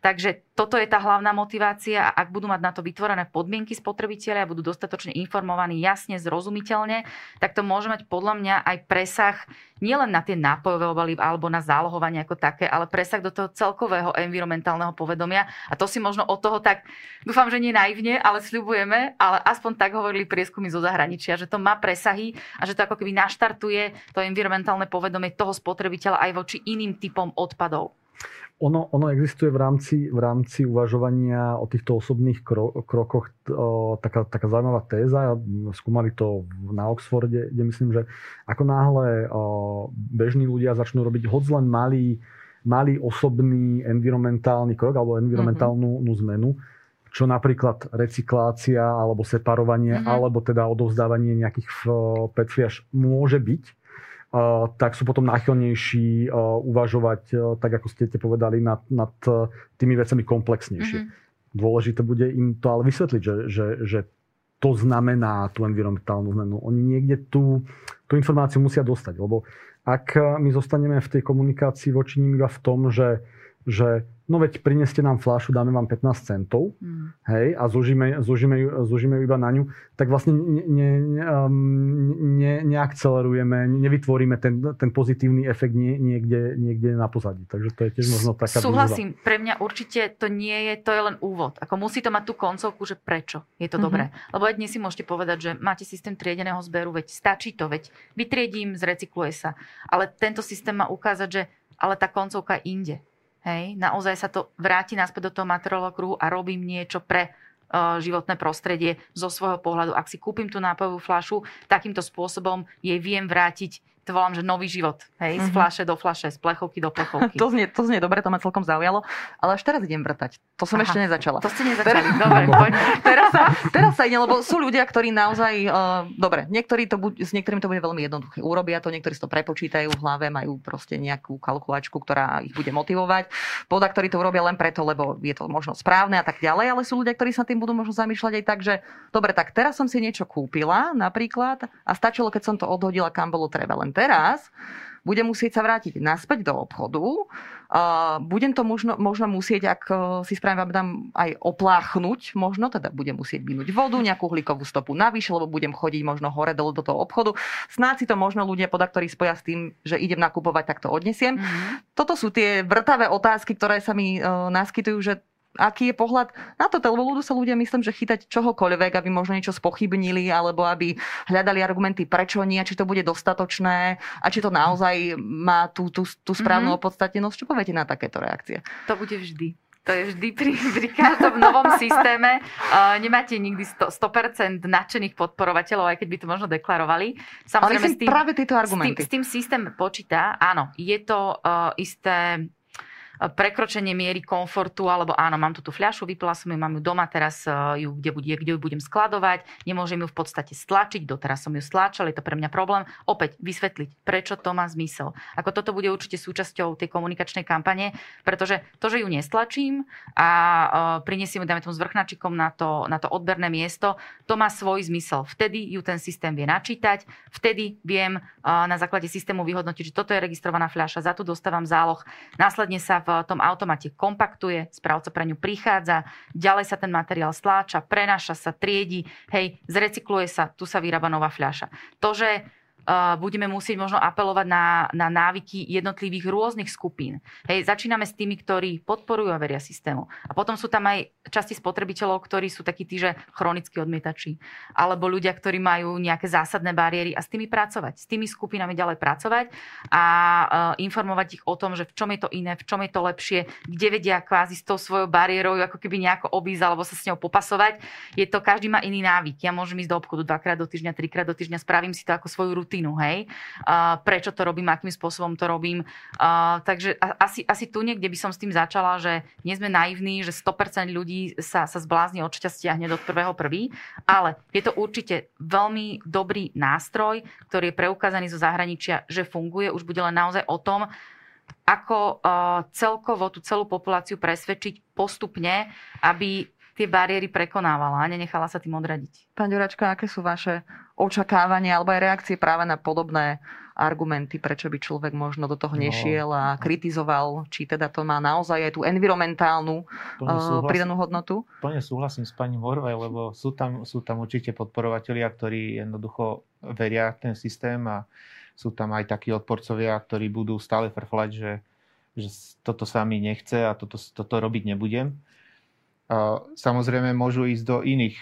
[SPEAKER 2] Takže toto je tá hlavná motivácia a ak budú mať na to vytvorené podmienky spotrebitelia a budú dostatočne informovaní jasne, zrozumiteľne, tak to môže mať podľa mňa aj presah nielen na tie nápojové obaly alebo na zálohovanie ako také, ale presah do toho celkového environmentálneho povedomia. A to si možno od toho tak, dúfam, že nie naivne, ale sľubujeme, ale aspoň tak hovorili prieskumy zo zahraničia, že to má presahy a že to ako keby naštartuje to environmentálne povedomie toho spotrebiteľa aj voči iným typom odpadov.
[SPEAKER 4] Ono, ono existuje v rámci, v rámci uvažovania o týchto osobných kro, krokoch o, taká, taká zaujímavá téza. Skúmali to na Oxforde, kde myslím, že ako náhle o, bežní ľudia začnú robiť hoď len malý, malý osobný environmentálny krok alebo environmentálnu mm-hmm. zmenu, čo napríklad recyklácia alebo separovanie mm-hmm. alebo teda odovzdávanie nejakých PET môže byť, tak sú potom náchylnejší uvažovať, tak ako ste povedali, nad, nad tými vecami komplexnejšie. Mm-hmm. Dôležité bude im to ale vysvetliť, že, že, že to znamená tú environmentálnu zmenu. Oni niekde tú, tú informáciu musia dostať, lebo ak my zostaneme v tej komunikácii voči ním iba v tom, že, že no veď prineste nám fľašu, dáme vám 15 centov, mm. hej, a ju, zúžime ju iba na ňu, tak vlastne ne, ne, um, ne, neakcelerujeme, nevytvoríme ten, ten pozitívny efekt nie, niekde, niekde na pozadí. Takže to je tiež možno taká
[SPEAKER 2] Súhlasím, výzva. pre mňa určite to nie je, to je len úvod. Ako musí to mať tú koncovku, že prečo je to mm-hmm. dobré. Lebo aj dnes si môžete povedať, že máte systém triedeného zberu, veď stačí to, veď vytriedím, zrecykluje sa. Ale tento systém má ukázať, že ale tá koncovka inde Hej, naozaj sa to vráti naspäť do toho materiálového kruhu a robím niečo pre uh, životné prostredie zo svojho pohľadu. Ak si kúpim tú nápojovú fľašu, takýmto spôsobom jej viem vrátiť to volám, že nový život. Hej, mm-hmm. z mhm. flaše do flaše, z plechovky do plechovky. [LAUGHS]
[SPEAKER 1] to, znie, to znie dobre, to ma celkom zaujalo, ale až teraz idem vrtať. To som Aha, ešte nezačala.
[SPEAKER 2] To ste nezačali, dobre, [LAUGHS] poďme.
[SPEAKER 1] teraz, sa, teraz sa ide, lebo sú ľudia, ktorí naozaj, uh, dobre, niektorí to buď, s niektorým to bude veľmi jednoduché. Urobia to, niektorí si to prepočítajú v hlave, majú proste nejakú kalkulačku, ktorá ich bude motivovať. Poda, ktorí to urobia len preto, lebo je to možno správne a tak ďalej, ale sú ľudia, ktorí sa tým budú možno zamýšľať aj tak, že dobre, tak teraz som si niečo kúpila napríklad a stačilo, keď som to odhodila, kam bolo treba. Len teraz budem musieť sa vrátiť naspäť do obchodu. Budem to možno, možno musieť, ak uh, si spravím tam aj opláchnuť, možno teda budem musieť minúť vodu, nejakú uhlíkovú stopu navyše, lebo budem chodiť možno hore dole do toho obchodu. Snáď si to možno ľudia poda, ktorí spoja s tým, že idem nakupovať, tak to odnesiem. Mm-hmm. Toto sú tie vrtavé otázky, ktoré sa mi uh, naskytujú, že aký je pohľad na to, lebo ľudú sa ľudia myslím, že chytať čohokoľvek, aby možno niečo spochybnili, alebo aby hľadali argumenty, prečo nie, či to bude dostatočné a či to naozaj má tú, tú, tú správnu mm-hmm. opodstatnenosť. Čo poviete na takéto reakcie?
[SPEAKER 2] To bude vždy. To je vždy pri, pri každom novom systéme. Uh, [LAUGHS] nemáte nikdy 100%, 100% nadšených podporovateľov, aj keď by to možno deklarovali.
[SPEAKER 1] Samozrejme, Ale s tým, práve tieto argumenty.
[SPEAKER 2] S tým, s tým systém počíta, áno, je to uh, isté prekročenie miery komfortu, alebo áno, mám tu tú fľašu, vypila som ju, mám ju doma, teraz e, ju, kde, bude, kde ju budem skladovať, nemôžem ju v podstate stlačiť, doteraz som ju stlačal, je to pre mňa problém. Opäť vysvetliť, prečo to má zmysel. Ako toto bude určite súčasťou tej komunikačnej kampane, pretože to, že ju nestlačím a uh, prinesiem ju, dáme tomu zvrchnačikom na to, na to odberné miesto, to má svoj zmysel. Vtedy ju ten systém vie načítať, vtedy viem uh, na základe systému vyhodnotiť, že toto je registrovaná fľaša, za tu dostávam záloh, následne sa v tom automate kompaktuje, správca pre ňu prichádza, ďalej sa ten materiál stláča, prenáša sa, triedi, hej, zrecykluje sa, tu sa vyrába nová fľaša. To, že budeme musieť možno apelovať na, na návyky jednotlivých rôznych skupín. Hej, začíname s tými, ktorí podporujú a veria systému. A potom sú tam aj časti spotrebiteľov, ktorí sú takí tí, že chronickí odmietači. Alebo ľudia, ktorí majú nejaké zásadné bariéry a s tými pracovať. S tými skupinami ďalej pracovať a uh, informovať ich o tom, že v čom je to iné, v čom je to lepšie, kde vedia kvázi s tou svojou bariérou ako keby nejako obísť alebo sa s ňou popasovať. Je to, každý má iný návyk. Ja môžem ísť do obchodu dvakrát do týždňa, trikrát do týždňa, spravím si to ako svoju rutínu, hej. Uh, prečo to robím, akým spôsobom to robím. Uh, takže asi, asi tu niekde by som s tým začala, že nie sme naivní, že 100% ľudí sa, sa zblázni od šťastia hneď od prvého prvý, ale je to určite veľmi dobrý nástroj, ktorý je preukázaný zo zahraničia, že funguje. Už bude len naozaj o tom, ako celkovo tú celú populáciu presvedčiť postupne, aby tie bariéry prekonávala a nenechala sa tým odradiť.
[SPEAKER 1] Pán Ďuračka, aké sú vaše očakávania alebo aj reakcie práve na podobné argumenty, prečo by človek možno do toho no. nešiel a kritizoval, či teda to má naozaj aj tú environmentálnu uh, pridanú hodnotu?
[SPEAKER 3] Plne súhlasím s pani Morvaj, lebo sú tam, sú tam určite podporovatelia, ktorí jednoducho veria ten systém a sú tam aj takí odporcovia, ktorí budú stále frflať, že, že toto sa mi nechce a toto, toto robiť nebudem. Samozrejme môžu ísť do iných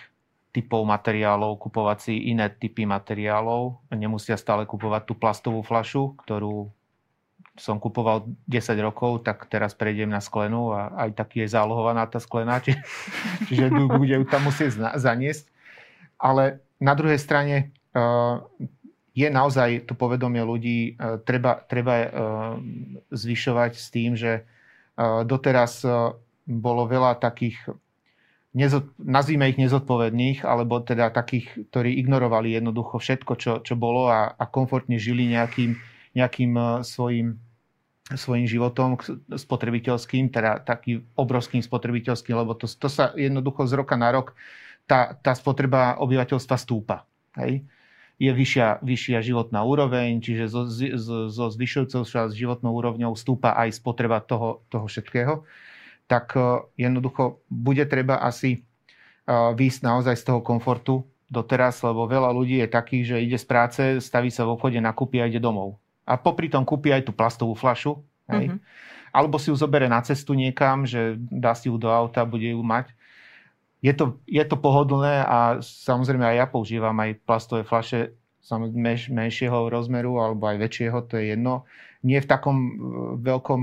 [SPEAKER 3] typov materiálov, kupovať si iné typy materiálov. Nemusia stále kupovať tú plastovú flašu, ktorú som kupoval 10 rokov, tak teraz prejdem na sklenu a aj taký je zálohovaná tá sklená, či, [LAUGHS] čiže bude ju tam musieť zaniesť. Ale na druhej strane e, je naozaj to povedomie ľudí e, treba, treba e, zvyšovať s tým, že doteraz bolo veľa takých nezod, nazvime ich nezodpovedných, alebo teda takých, ktorí ignorovali jednoducho všetko, čo, čo bolo a, a komfortne žili nejakým, nejakým uh, svojim, svojim životom spotrebiteľským, teda takým obrovským spotrebiteľským, lebo to, to sa jednoducho z roka na rok tá, tá spotreba obyvateľstva stúpa. Hej? Je vyššia, vyššia životná úroveň, čiže so, so, so zvyšujúcou sa životnou úrovňou stúpa aj spotreba toho, toho všetkého tak e, jednoducho bude treba asi e, výjsť naozaj z toho komfortu doteraz, lebo veľa ľudí je takých, že ide z práce, staví sa v obchode, nakúpi a ide domov. A popri tom kúpi aj tú plastovú flašu. Hej? Mm-hmm. Alebo si ju zobere na cestu niekam, že dá si ju do auta, bude ju mať. Je to, je to pohodlné a samozrejme aj ja používam aj plastové flaše menš, menšieho rozmeru alebo aj väčšieho, to je jedno. Nie v takom e, veľkom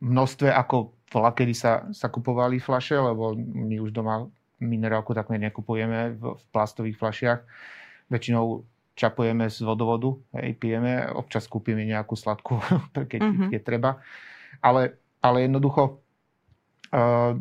[SPEAKER 3] množstve, ako bola, kedy sa, sa kupovali flaše, lebo my už doma minerálku takmer nekupujeme v, v plastových flašiach. Väčšinou čapujeme z vodovodu, hej, pijeme, občas kúpime nejakú sladkú, [LAUGHS] keď mm-hmm. je treba. Ale, ale jednoducho uh,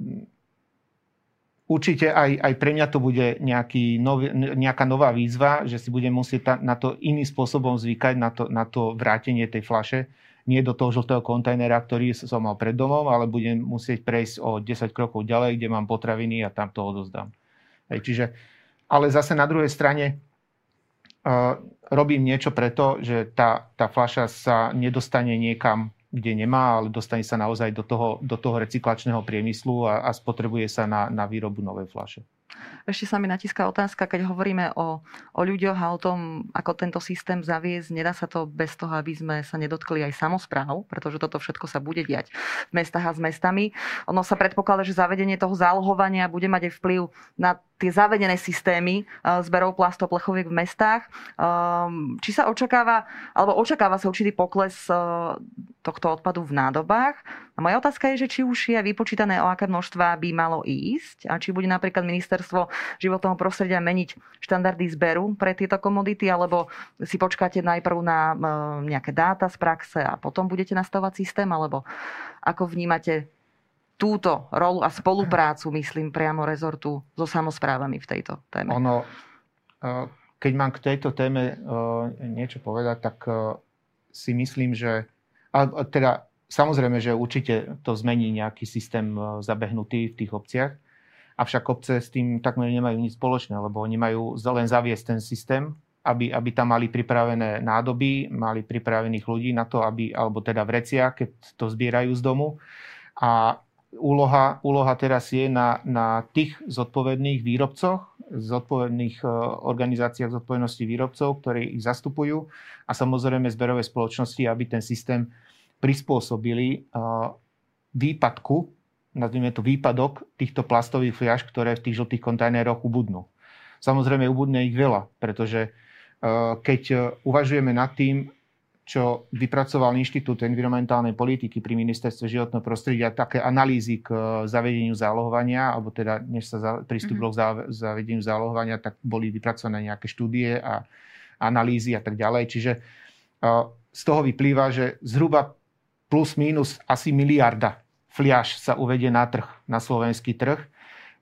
[SPEAKER 3] určite aj, aj pre mňa to bude nejaký nov, nejaká nová výzva, že si budem musieť na to iným spôsobom zvykať, na to, na to vrátenie tej flaše nie do toho žltého kontajnera, ktorý som mal pred domom, ale budem musieť prejsť o 10 krokov ďalej, kde mám potraviny a tam to odozdám. Hej, čiže, ale zase na druhej strane uh, robím niečo preto, že tá, tá fľaša sa nedostane niekam, kde nemá, ale dostane sa naozaj do toho, do toho recyklačného priemyslu a, a spotrebuje sa na, na výrobu novej fľaše.
[SPEAKER 1] Ešte sa mi natíska otázka, keď hovoríme o, o ľuďoch a o tom, ako tento systém zaviesť, nedá sa to bez toho, aby sme sa nedotkli aj samozpráv, pretože toto všetko sa bude diať v mestách a s mestami. Ono sa predpokladá, že zavedenie toho zálohovania bude mať aj vplyv na tie zavedené systémy eh, zberov plastov plechoviek v mestách. Ehm, či sa očakáva, alebo očakáva sa určitý pokles eh, tohto odpadu v nádobách. A moja otázka je, že či už je vypočítané, o aké množstva by malo ísť a či bude napríklad ministerstvo životného prostredia meniť štandardy zberu pre tieto komodity, alebo si počkáte najprv na e, nejaké dáta z praxe a potom budete nastavovať systém, alebo ako vnímate túto rolu a spoluprácu, myslím, priamo rezortu so samozprávami v tejto téme?
[SPEAKER 3] Ono, e, keď mám k tejto téme e, niečo povedať, tak si myslím, že a teda Samozrejme, že určite to zmení nejaký systém e, zabehnutý v tých obciach, avšak obce s tým takmer nemajú nič spoločné, lebo oni majú len zaviesť ten systém, aby, aby tam mali pripravené nádoby, mali pripravených ľudí na to, aby, alebo teda vreciach, keď to zbierajú z domu. A úloha, úloha teraz je na, na tých zodpovedných výrobcoch, zodpovedných e, organizáciách zodpovednosti výrobcov, ktorí ich zastupujú a samozrejme zberové spoločnosti, aby ten systém prispôsobili výpadku, nazvime to výpadok týchto plastových fľaš, ktoré v tých žltých kontajneroch ubudnú. Samozrejme, ubudne ich veľa, pretože keď uvažujeme nad tým, čo vypracoval Inštitút environmentálnej politiky pri ministerstve životného prostredia, také analýzy k zavedeniu zálohovania, alebo teda než sa pristúpilo mm-hmm. k zavedeniu zálohovania, tak boli vypracované nejaké štúdie a analýzy a tak ďalej. Čiže z toho vyplýva, že zhruba plus minus asi miliarda fliaž sa uvedie na trh, na slovenský trh.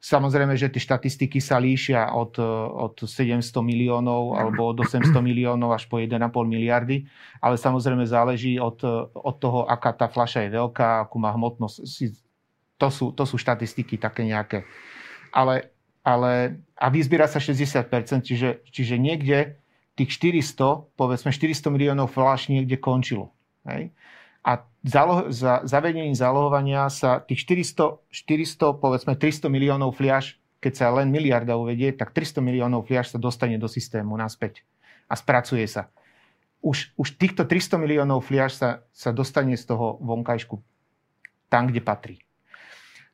[SPEAKER 3] Samozrejme, že tie štatistiky sa líšia od, od 700 miliónov alebo od 800 miliónov až po 1,5 miliardy, ale samozrejme záleží od, od toho, aká tá fľaša je veľká, akú má hmotnosť. To sú, to sú štatistiky také nejaké. Ale ale a vyzbiera sa 60%, čiže, čiže niekde tých 400, povedzme 400 miliónov flash niekde končilo. Hej? Záloh, za zavedením zálohovania sa tých 400, 400, povedzme 300 miliónov fliaž, keď sa len miliarda uvedie, tak 300 miliónov fliaž sa dostane do systému naspäť a spracuje sa. Už, už týchto 300 miliónov fliaž sa, sa dostane z toho vonkajšku tam, kde patrí.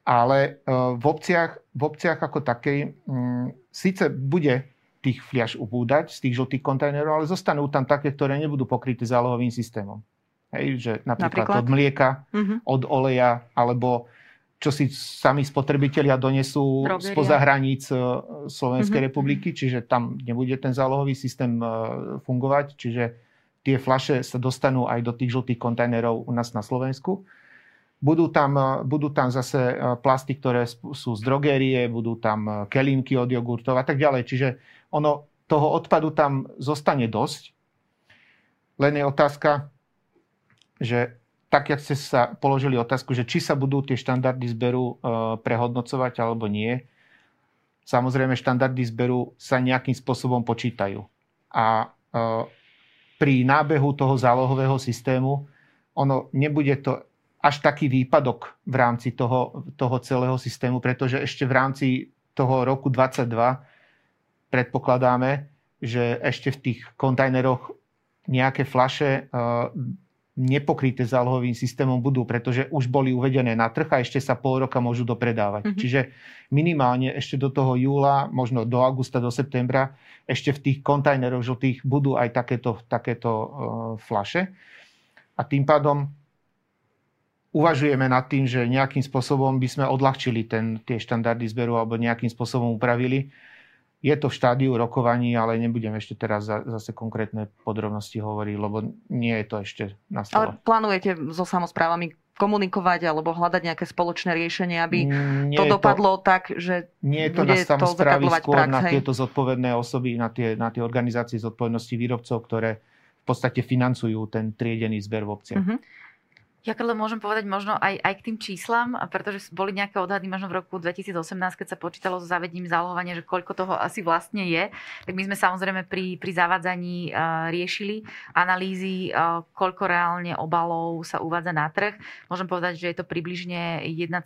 [SPEAKER 3] Ale e, v obciach, v obciach ako takej, m, mm, síce bude tých fliaž ubúdať z tých žltých kontajnerov, ale zostanú tam také, ktoré nebudú pokryté zálohovým systémom. Hej, že napríklad, napríklad? od mlieka, uh-huh. od oleja, alebo čo si sami spotrebitelia donesú Drogeria. spoza hraníc e, Slovenskej uh-huh. republiky, čiže tam nebude ten zálohový systém e, fungovať, čiže tie flaše sa dostanú aj do tých žltých kontajnerov u nás na Slovensku. Budú tam, e, budú tam zase plasty, ktoré sú z drogérie, budú tam kelímky od jogurtov a tak ďalej. Čiže ono, toho odpadu tam zostane dosť. Len je otázka, že tak, jak ste sa položili otázku, že či sa budú tie štandardy zberu e, prehodnocovať alebo nie, samozrejme štandardy zberu sa nejakým spôsobom počítajú. A e, pri nábehu toho zálohového systému ono nebude to až taký výpadok v rámci toho, toho celého systému, pretože ešte v rámci toho roku 22 predpokladáme, že ešte v tých kontajneroch nejaké flaše e, nepokryté zálohovým systémom budú, pretože už boli uvedené na trh a ešte sa pol roka môžu dopredávať. Mm-hmm. Čiže minimálne ešte do toho júla, možno do augusta, do septembra, ešte v tých kontajneroch žltých budú aj takéto, takéto uh, flaše. A tým pádom uvažujeme nad tým, že nejakým spôsobom by sme odľahčili ten, tie štandardy zberu alebo nejakým spôsobom upravili je to v štádiu rokovaní, ale nebudem ešte teraz zase konkrétne podrobnosti hovoriť, lebo nie je to ešte na stole.
[SPEAKER 1] Ale plánujete so samozprávami komunikovať alebo hľadať nejaké spoločné riešenie, aby nie to dopadlo to, tak, že
[SPEAKER 3] Nie je to na samozprávy, skôr prax, na hej? tieto zodpovedné osoby, na tie, na tie organizácie zodpovednosti výrobcov, ktoré v podstate financujú ten triedený zber v obciach. Uh-huh.
[SPEAKER 2] Ja keď môžem povedať možno aj, aj k tým číslam, pretože boli nejaké odhady možno v roku 2018, keď sa počítalo so zavedením zálohovania, že koľko toho asi vlastne je, tak my sme samozrejme pri, pri zavádzaní uh, riešili analýzy, uh, koľko reálne obalov sa uvádza na trh. Môžem povedať, že je to približne 1,3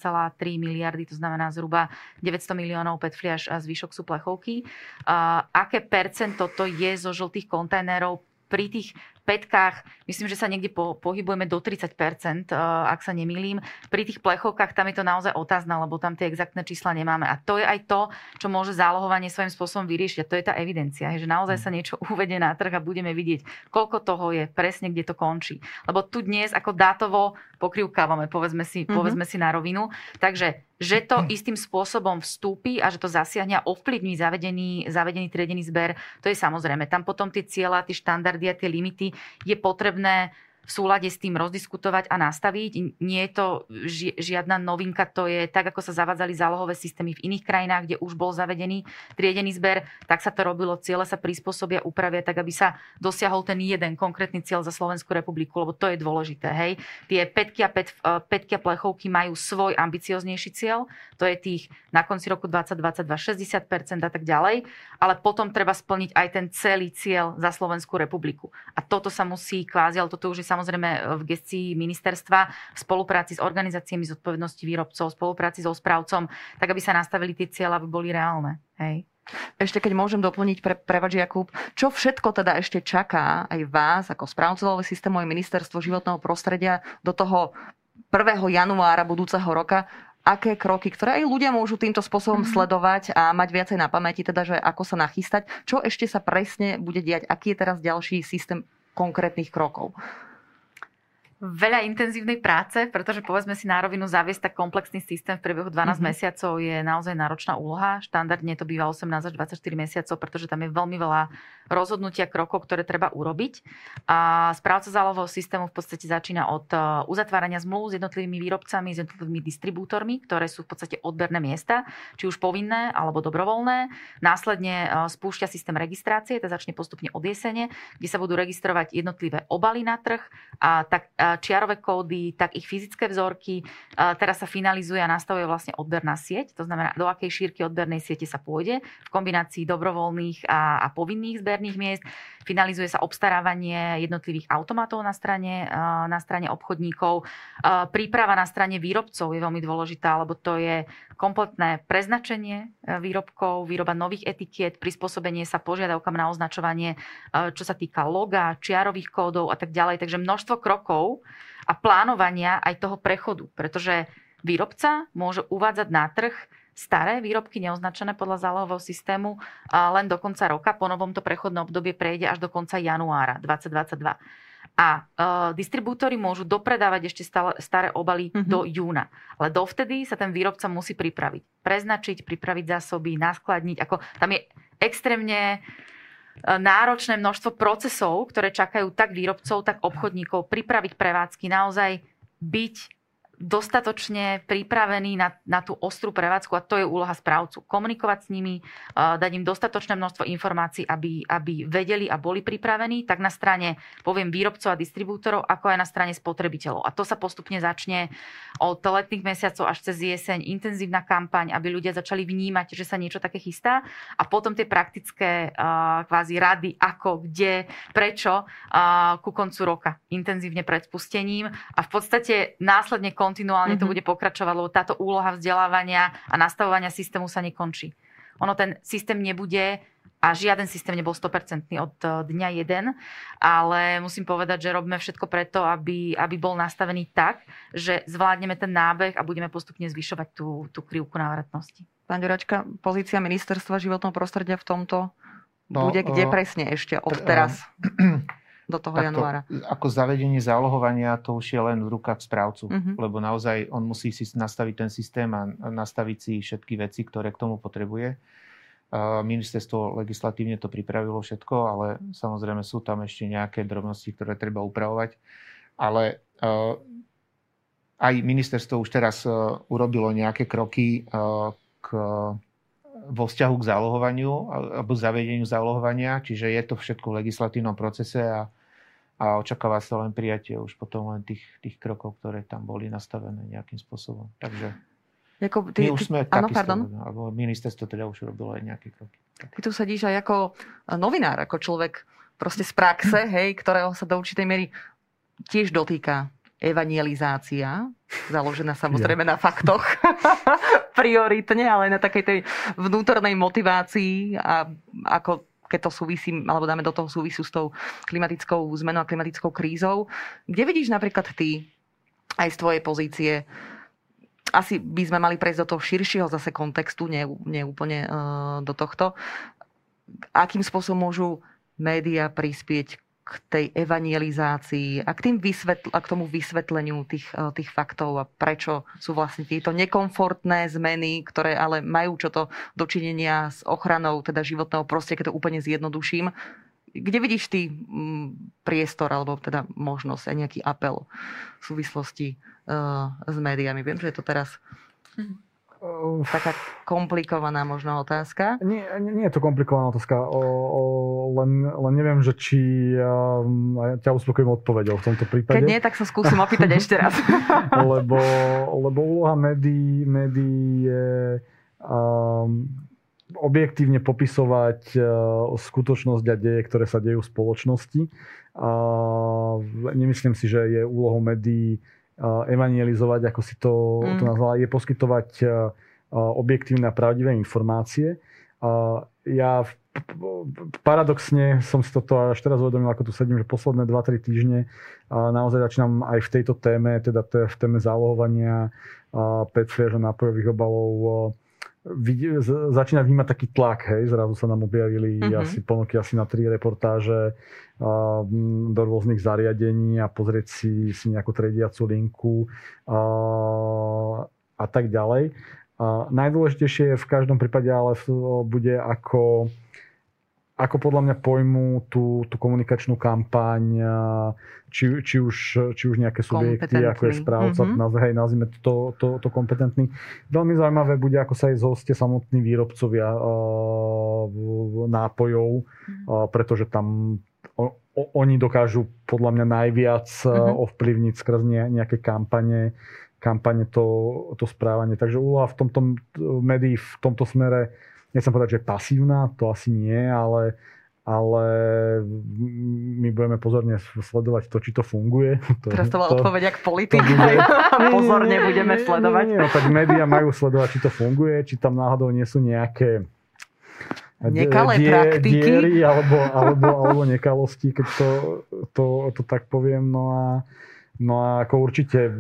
[SPEAKER 2] miliardy, to znamená zhruba 900 miliónov PET fliaž a zvyšok sú plechovky. Uh, aké percento to je zo žltých kontajnerov pri tých petkách, myslím, že sa niekde po, pohybujeme do 30%, eh, ak sa nemýlim. Pri tých plechovkách tam je to naozaj otázne, lebo tam tie exaktné čísla nemáme. A to je aj to, čo môže zálohovanie svojím spôsobom vyriešiť. A to je tá evidencia, že naozaj sa niečo [LAUGHS] uvedie na trh a budeme vidieť, koľko toho je, presne kde to končí. Lebo tu dnes ako dátovo pokrivkávame, povedzme si, mm-hmm. povedzme si na rovinu. Takže že to istým spôsobom vstúpi a že to zasiahne a ovplyvní zavedený, zavedený triedený zber, to je samozrejme. Tam potom tie cieľa, tie štandardy a tie limity je potrebné v súlade s tým rozdiskutovať a nastaviť. Nie je to ži- žiadna novinka, to je tak, ako sa zavádzali zálohové systémy v iných krajinách, kde už bol zavedený triedený zber, tak sa to robilo, ciele sa prispôsobia, upravia tak, aby sa dosiahol ten jeden konkrétny cieľ za Slovenskú republiku, lebo to je dôležité. Hej. Tie petky a, pet, petky a plechovky majú svoj ambicioznejší cieľ, to je tých na konci roku 2022 60% a tak ďalej, ale potom treba splniť aj ten celý cieľ za Slovenskú republiku. A toto sa musí kvázi, ale toto už je samozrejme v gestii ministerstva v spolupráci s organizáciami zodpovednosti výrobcov, spolupráci so správcom, tak aby sa nastavili tie cieľa, aby boli reálne. Hej.
[SPEAKER 1] Ešte keď môžem doplniť pre, prevač Jakub, čo všetko teda ešte čaká aj vás ako správcovové systému aj ministerstvo životného prostredia do toho 1. januára budúceho roka, aké kroky, ktoré aj ľudia môžu týmto spôsobom mm-hmm. sledovať a mať viacej na pamäti, teda, že ako sa nachystať, čo ešte sa presne bude diať, aký je teraz ďalší systém konkrétnych krokov
[SPEAKER 2] veľa intenzívnej práce, pretože povedzme si na rovinu zaviesť tak komplexný systém v priebehu 12 mm-hmm. mesiacov je naozaj náročná úloha. Štandardne to býva 18 až 24 mesiacov, pretože tam je veľmi veľa rozhodnutia, krokov, ktoré treba urobiť. A správca zálohového systému v podstate začína od e, uzatvárania zmluv s jednotlivými výrobcami, s jednotlivými distribútormi, ktoré sú v podstate odberné miesta, či už povinné alebo dobrovoľné. Následne e, spúšťa systém registrácie, to začne postupne od jesene, kde sa budú registrovať jednotlivé obaly na trh a tak čiarové kódy, tak ich fyzické vzorky. Teraz sa finalizuje a nastavuje vlastne odberná sieť, to znamená, do akej šírky odbernej siete sa pôjde v kombinácii dobrovoľných a, a povinných zberných miest. Finalizuje sa obstarávanie jednotlivých automatov na strane, na strane obchodníkov. Príprava na strane výrobcov je veľmi dôležitá, lebo to je kompletné preznačenie e, výrobkov, výroba nových etikiet, prispôsobenie sa požiadavkám na označovanie, e, čo sa týka loga, čiarových kódov a tak ďalej. Takže množstvo krokov a plánovania aj toho prechodu, pretože výrobca môže uvádzať na trh staré výrobky neoznačené podľa zálohového systému len do konca roka. Po novom to prechodné obdobie prejde až do konca januára 2022 a uh, distribútory môžu dopredávať ešte stále, staré obaly mm-hmm. do júna. Ale dovtedy sa ten výrobca musí pripraviť. Preznačiť, pripraviť zásoby, naskladniť. Ako, tam je extrémne e, náročné množstvo procesov, ktoré čakajú tak výrobcov, tak obchodníkov, pripraviť prevádzky, naozaj byť dostatočne pripravení na, na tú ostrú prevádzku a to je úloha správcu. Komunikovať s nimi, dať im dostatočné množstvo informácií, aby, aby vedeli a boli pripravení, tak na strane, poviem, výrobcov a distribútorov, ako aj na strane spotrebiteľov. A to sa postupne začne od letných mesiacov až cez jeseň, intenzívna kampaň, aby ľudia začali vnímať, že sa niečo také chystá a potom tie praktické uh, kvázi rady, ako, kde, prečo uh, ku koncu roka intenzívne pred spustením a v podstate následne kontinuálne mm-hmm. to mhm. bude pokračovať, lebo táto úloha vzdelávania a nastavovania systému sa nekončí. Ono ten systém nebude a žiaden systém nebol 100% od eh, dňa jeden, ale musím povedať, že robíme všetko preto, aby, aby bol nastavený tak, že zvládneme ten nábeh a budeme postupne zvyšovať tú, tú krivku návratnosti.
[SPEAKER 1] Pán Ďuračka, pozícia ministerstva životného prostredia v tomto no, bude kde uh, presne ešte od teraz? Uh, do toho Takto, januára.
[SPEAKER 3] Ako zavedenie zálohovania to už je len v rukách správcu, uh-huh. lebo naozaj on musí si nastaviť ten systém a nastaviť si všetky veci, ktoré k tomu potrebuje. Ministerstvo legislatívne to pripravilo všetko, ale samozrejme sú tam ešte nejaké drobnosti, ktoré treba upravovať. Ale aj ministerstvo už teraz urobilo nejaké kroky k, vo vzťahu k zálohovaniu alebo zavedeniu zálohovania, čiže je to všetko v legislatívnom procese a a očakáva sa len prijatie už potom len tých, tých krokov, ktoré tam boli nastavené nejakým spôsobom. Takže ako ty, my už sme ty, áno, pardon. alebo ministerstvo teda už robilo aj nejaké kroky.
[SPEAKER 1] Ty tu sedíš aj ako novinár, ako človek proste z praxe, [LAUGHS] hej, ktorého sa do určitej miery tiež dotýka evangelizácia, založená samozrejme ja. na faktoch [LAUGHS] prioritne, ale na takej tej vnútornej motivácii a ako keď to súvisí, alebo dáme do toho súvisu s tou klimatickou zmenou a klimatickou krízou. Kde vidíš napríklad ty, aj z tvojej pozície, asi by sme mali prejsť do toho širšieho zase kontextu, nie, nie úplne uh, do tohto. Akým spôsobom môžu médiá prispieť k tej evangelizácii a k, tým vysvetl- a k tomu vysvetleniu tých, eh, tých faktov a prečo sú vlastne tieto nekomfortné zmeny, ktoré ale majú čo to dočinenia s ochranou teda životného prostredia, keď to úplne zjednoduším. Kde vidíš ty mm, priestor alebo teda možnosť aj nejaký apel v súvislosti uh, s médiami? Viem, že je to teraz mhm. Taká komplikovaná možno otázka?
[SPEAKER 4] Nie, nie, nie je to komplikovaná otázka, o, o, len, len neviem, že či um, ťa uspokojím odpovedou v tomto prípade.
[SPEAKER 1] Keď nie, tak sa skúsim opýtať [LAUGHS] ešte raz. [LAUGHS]
[SPEAKER 4] lebo, lebo úloha médií, médií je um, objektívne popisovať uh, skutočnosť a deje, ktoré sa dejú v spoločnosti. Uh, nemyslím si, že je úlohou médií evangelizovať, ako si to, mm. to nazvala, je poskytovať objektívne a pravdivé informácie. Ja paradoxne som si toto až teraz uvedomil, ako tu sedím, že posledné 2-3 týždne naozaj začínam aj v tejto téme, teda v téme zálohovania PET a nápojových obalov vidie, začína vnímať taký tlak, hej, zrazu sa nám objavili mm-hmm. asi ponuky asi na tri reportáže do rôznych zariadení a pozrieť si, si nejakú trediacu linku a, a tak ďalej. A najdôležitejšie v každom prípade ale bude ako ako podľa mňa pojmú tú, tú komunikačnú kampaň, či, či, už, či už nejaké subjekty, ako je správca, mm-hmm. hej, nazvime to, to, to kompetentný. Veľmi zaujímavé bude, ako sa aj zhostia samotní výrobcovia uh, nápojov, mm-hmm. uh, pretože tam o, o, oni dokážu podľa mňa najviac uh-huh. ovplyvniť skrz nejaké kampane, kampane to, to správanie. Takže úloha v tomto médií v tomto smere, nechcem povedať, že pasívna, to asi nie, ale, ale my budeme pozorne sledovať to, či to funguje.
[SPEAKER 1] To, Teraz to bola odpoveď ako politik. Bude... pozorne budeme sledovať.
[SPEAKER 4] Nie, nie, no, tak médiá majú sledovať, či to funguje, či tam náhodou nie sú nejaké
[SPEAKER 1] nekalé die, praktiky.
[SPEAKER 4] Diery alebo, alebo, alebo nekalosti, keď to, to, to tak poviem. No a, no a ako určite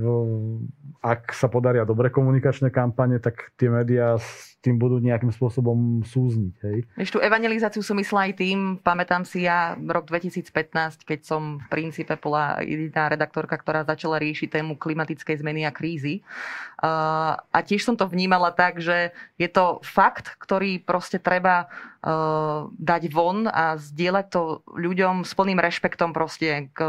[SPEAKER 4] ak sa podaria dobre komunikačné kampane, tak tie médiá s tým budú nejakým spôsobom súzniť. Hej.
[SPEAKER 1] Ešte tú evangelizáciu som myslela aj tým, pamätám si ja rok 2015, keď som v princípe bola jediná redaktorka, ktorá začala riešiť tému klimatickej zmeny a krízy. A tiež som to vnímala tak, že je to fakt, ktorý proste treba dať von a zdieľať to ľuďom s plným rešpektom proste k,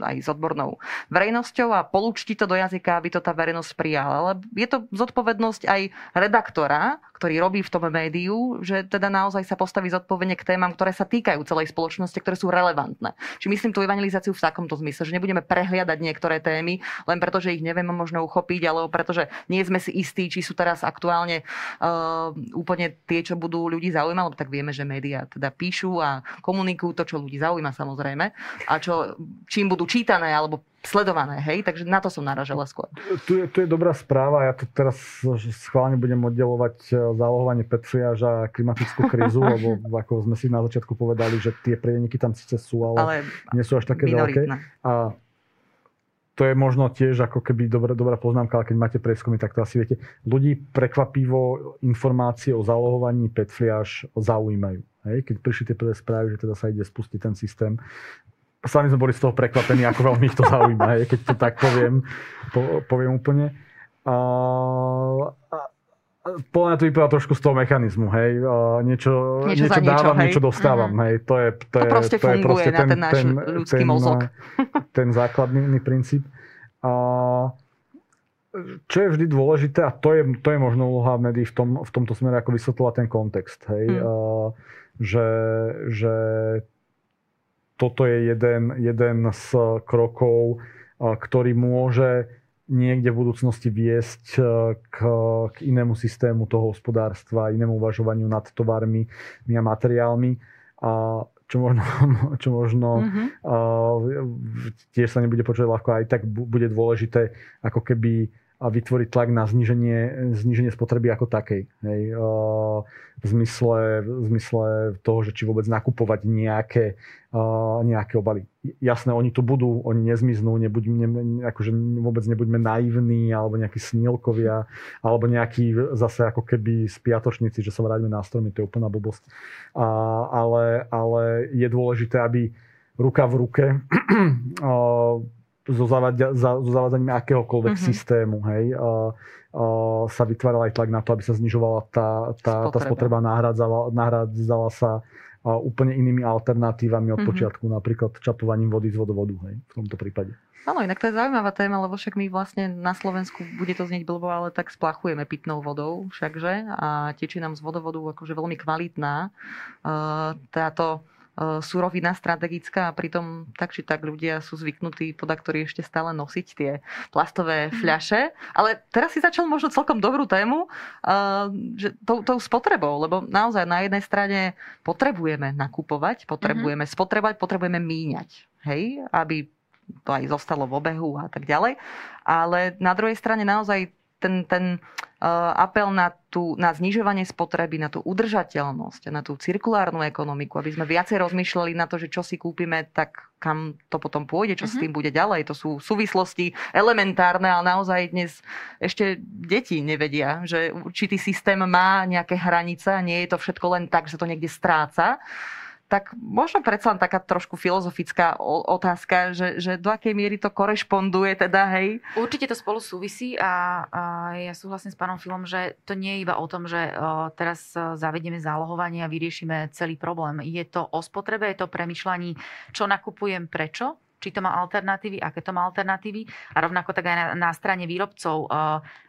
[SPEAKER 1] aj s odbornou verejnosťou a polúčti to do jazyka, aby to tá verejnosť prijala. Ale je to zodpovednosť aj redaktora, ktorý robí v tom médiu, že teda naozaj sa postaví zodpovedne k témam, ktoré sa týkajú celej spoločnosti, ktoré sú relevantné. Či myslím tú evangelizáciu v takomto zmysle, že nebudeme prehliadať niektoré témy, len preto, že ich nevieme možno uchopiť, alebo preto, že nie sme si istí, či sú teraz aktuálne uh, úplne tie, čo budú ľudí zaujímať, lebo tak vieme, že médiá teda píšu a komunikujú to, čo ľudí zaujíma samozrejme a čo, čím budú čítané alebo sledované, hej? Takže na to som naražala skôr.
[SPEAKER 4] Tu je, tu je dobrá správa, ja to teraz schválne budem oddelovať e, zálohovanie Petriaž a klimatickú krízu, [LAUGHS] lebo ako sme si na začiatku povedali, že tie prieniky tam síce sú, ale, ale nie sú až také veľké. A to je možno tiež ako keby dobrá, dobrá poznámka, ale keď máte prieskumy, tak to asi viete. Ľudí prekvapivo informácie o zálohovaní Petfliaž zaujímajú. Hej? Keď prišli tie prvé správy, že teda sa ide spustiť ten systém, sami sme boli z toho prekvapení, ako veľmi ich to zaujíma, keď to tak poviem, po, poviem úplne. A, a, podľa mňa to vypadá trošku z toho mechanizmu, hej. Niečo, niečo, niečo dávam, niečo, niečo dostávam, uh-huh. hej. To je,
[SPEAKER 1] to, to je, proste to je proste ten, ten náš ten, ľudský ten, mozog.
[SPEAKER 4] ten základný princíp. A, čo je vždy dôležité, a to je, to je možno úloha médií v, tom, v tomto smere, ako vysvetľovať ten kontext, hej. Hmm. A, že, že toto je jeden, jeden z krokov, ktorý môže niekde v budúcnosti viesť k, k inému systému toho hospodárstva, inému uvažovaniu nad tovarmi a materiálmi. A čo možno, [LAUGHS] čo možno mm-hmm. uh, tiež sa nebude počuť ľahko, aj tak bude dôležité ako keby vytvoriť tlak na zníženie, zníženie spotreby ako takej. Hej. V, zmysle, v zmysle toho, že či vôbec nakupovať nejaké, nejaké obaly. Jasné, oni tu budú, oni nezmiznú, nebuď, ne, akože vôbec nebuďme naivní, alebo nejakí snílkovia, alebo nejakí zase ako keby spiatočníci, že sa vráťme na stromy, to je úplná blbosť. A, ale, ale je dôležité, aby ruka v ruke [CLEARS THROAT] so, zavadza, so zavádzaním akéhokoľvek uh-huh. systému, hej, a, a, sa vytváral aj tlak na to, aby sa znižovala tá, tá spotreba, tá spotreba nahradzala, nahradzala sa a úplne inými alternatívami od uh-huh. počiatku, napríklad čapovaním vody z vodovodu, hej, v tomto prípade.
[SPEAKER 1] Áno, inak to je zaujímavá téma, lebo však my vlastne na Slovensku, bude to znieť blbo, ale tak splachujeme pitnou vodou všakže a tečí nám z vodovodu akože veľmi kvalitná. Táto E, surovina strategická a pritom tak či tak ľudia sú zvyknutí ktorí ešte stále nosiť tie plastové mhm. fľaše. Ale teraz si začal možno celkom dobrú tému, e, že tou, tou spotrebou, lebo naozaj na jednej strane potrebujeme nakupovať, potrebujeme mm-hmm. spotrebať, potrebujeme míňať, hej, aby to aj zostalo v obehu a tak ďalej. Ale na druhej strane naozaj ten, ten uh, apel na, tú, na znižovanie spotreby, na tú udržateľnosť, na tú cirkulárnu ekonomiku, aby sme viacej rozmýšľali na to, že čo si kúpime, tak kam to potom pôjde, čo uh-huh. s mhm. tým bude ďalej. To sú súvislosti elementárne, ale naozaj dnes ešte deti nevedia, že určitý systém má nejaké hranice a nie je to všetko len tak, že to niekde stráca tak možno predsa len taká trošku filozofická otázka, že, že do akej miery to korešponduje teda, hej?
[SPEAKER 2] Určite to spolu súvisí a, a ja súhlasím s pánom Filom, že to nie je iba o tom, že o, teraz zavedieme zálohovanie a vyriešime celý problém. Je to o spotrebe, je to o premyšľaní, čo nakupujem, prečo či to má alternatívy, aké to má alternatívy. A rovnako tak aj na, na strane výrobcov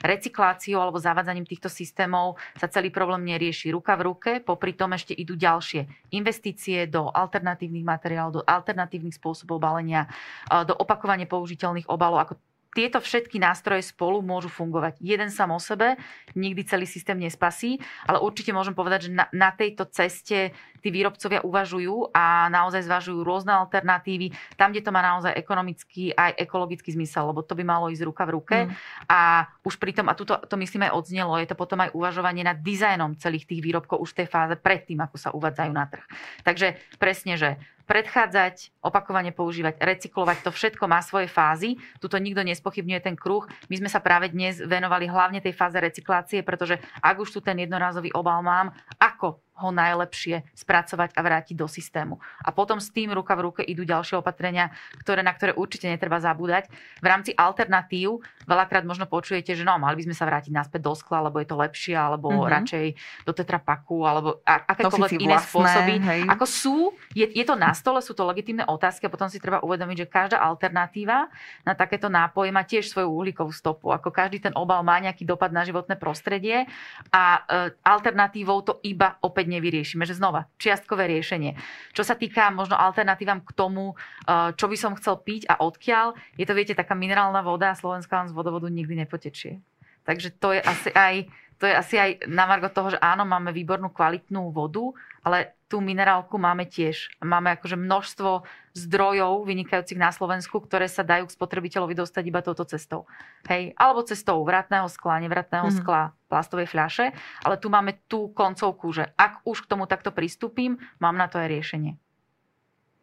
[SPEAKER 2] recykláciou alebo zavádzaním týchto systémov sa celý problém nerieši ruka v ruke, popri tom ešte idú ďalšie investície do alternatívnych materiálov, do alternatívnych spôsobov balenia, do opakovane použiteľných obalov, ako tieto všetky nástroje spolu môžu fungovať. Jeden sám o sebe nikdy celý systém nespasí, ale určite môžem povedať, že na, na tejto ceste tí výrobcovia uvažujú a naozaj zvažujú rôzne alternatívy, tam, kde to má naozaj ekonomický aj ekologický zmysel, lebo to by malo ísť ruka v ruke. Mm. A už pri tom, a tuto to myslím aj odznelo, je to potom aj uvažovanie nad dizajnom celých tých výrobkov už v tej fáze predtým, ako sa uvádzajú na trh. Takže presne, že predchádzať, opakovane používať, recyklovať, to všetko má svoje fázy. Tuto nikto nespochybňuje ten kruh. My sme sa práve dnes venovali hlavne tej fáze recyklácie, pretože ak už tu ten jednorázový obal mám, ako ho najlepšie spracovať a vrátiť do systému. A potom s tým ruka v ruke idú ďalšie opatrenia, ktoré, na ktoré určite netreba zabúdať. V rámci alternatív veľakrát možno počujete, že no, mali by sme sa vrátiť naspäť do skla, lebo je to lepšie, alebo mm-hmm. radšej do tetrapaku, alebo akékoľvek iné vlastné, spôsoby. Hej. Ako sú, je, je to na stole, sú to legitimné otázky a potom si treba uvedomiť, že každá alternatíva na takéto nápoje má tiež svoju uhlíkovú stopu. Ako každý ten obal má nejaký dopad na životné prostredie a e, alternatívou to iba opäť nevyriešime. Že znova, čiastkové riešenie. Čo sa týka možno alternatívam k tomu, eh, čo by som chcel piť a odkiaľ, je to, viete, taká minerálna voda a Slovenská vám z vodovodu nikdy nepotečie. Takže to je asi aj to je asi aj na margo toho, že áno, máme výbornú kvalitnú vodu, ale tú minerálku máme tiež. Máme akože množstvo zdrojov vynikajúcich na Slovensku, ktoré sa dajú k spotrebiteľovi dostať iba touto cestou. Hej, alebo cestou vratného skla, nevratného mm-hmm. skla, plastovej fľaše, ale tu máme tú koncovku, že ak už k tomu takto pristúpim, mám na to aj riešenie.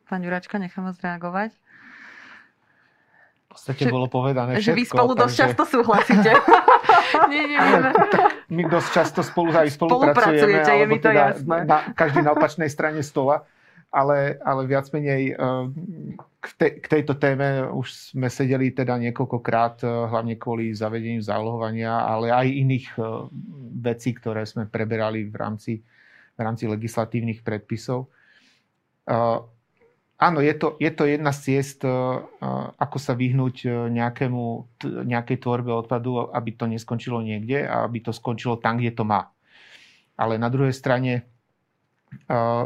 [SPEAKER 1] Pán Juračka, nechám vás reagovať
[SPEAKER 3] podstate že, bolo povedané všetko.
[SPEAKER 1] Že vy spolu takže... dosť často súhlasíte. [LAUGHS]
[SPEAKER 3] nie, nie, nie. My dosť často spolu aj spolupracujeme.
[SPEAKER 1] Spolupracujete, je mi to teda jasné.
[SPEAKER 3] Na, každý na opačnej strane stola. Ale, ale viac menej eh, k, te, k tejto téme už sme sedeli teda niekoľkokrát, eh, hlavne kvôli zavedeniu zálohovania, ale aj iných eh, vecí, ktoré sme preberali v rámci, v rámci legislatívnych predpisov áno, je to, je to jedna z ciest, eh, ako sa vyhnúť eh, nejakému, nejakej tvorbe odpadu, aby to neskončilo niekde a aby to skončilo tam, kde to má. Ale na druhej strane eh,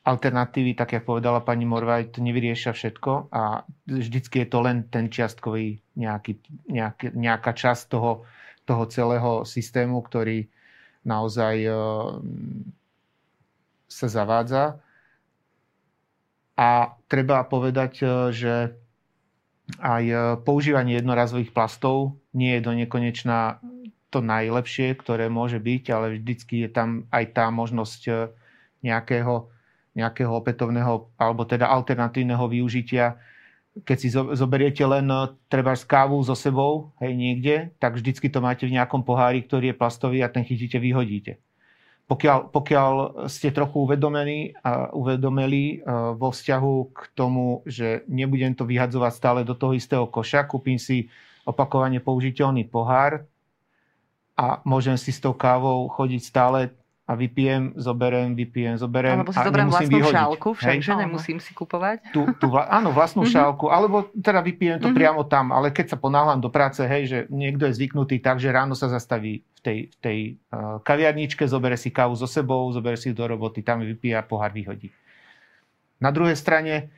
[SPEAKER 3] alternatívy, tak jak povedala pani Morvaj, to nevyriešia všetko a vždycky je to len ten čiastkový nejaký, nejaký, nejaká časť toho, toho celého systému, ktorý naozaj sa zavádza a treba povedať, e, že aj e, používanie jednorazových plastov nie je do nekonečná to najlepšie, ktoré môže byť, ale vždycky je tam aj tá možnosť e, nejakého, nejakého opätovného alebo teda alternatívneho využitia. Keď si zoberiete len treba kávu so sebou, hej, niekde, tak vždycky to máte v nejakom pohári, ktorý je plastový a ten chytíte, vyhodíte pokiaľ, pokiaľ ste trochu uvedomení a uvedomili e, vo vzťahu k tomu, že nebudem to vyhadzovať stále do toho istého koša, kúpim si opakovane použiteľný pohár a môžem si s tou kávou chodiť stále a vypijem, zoberiem, vypijem, zoberiem
[SPEAKER 1] alebo si zoberiem
[SPEAKER 3] vlastnú
[SPEAKER 1] vyhodiť. šálku, však, že nemusím si kupovať.
[SPEAKER 3] Tú, tú, áno, vlastnú mm-hmm. šálku, alebo teda vypijem to mm-hmm. priamo tam, ale keď sa ponáhľam do práce, hej, že niekto je zvyknutý tak, že ráno sa zastaví v tej, v tej uh, kaviarničke, zobere si kávu so sebou, zobere si do roboty, tam vypije a pohár vyhodí. Na druhej strane,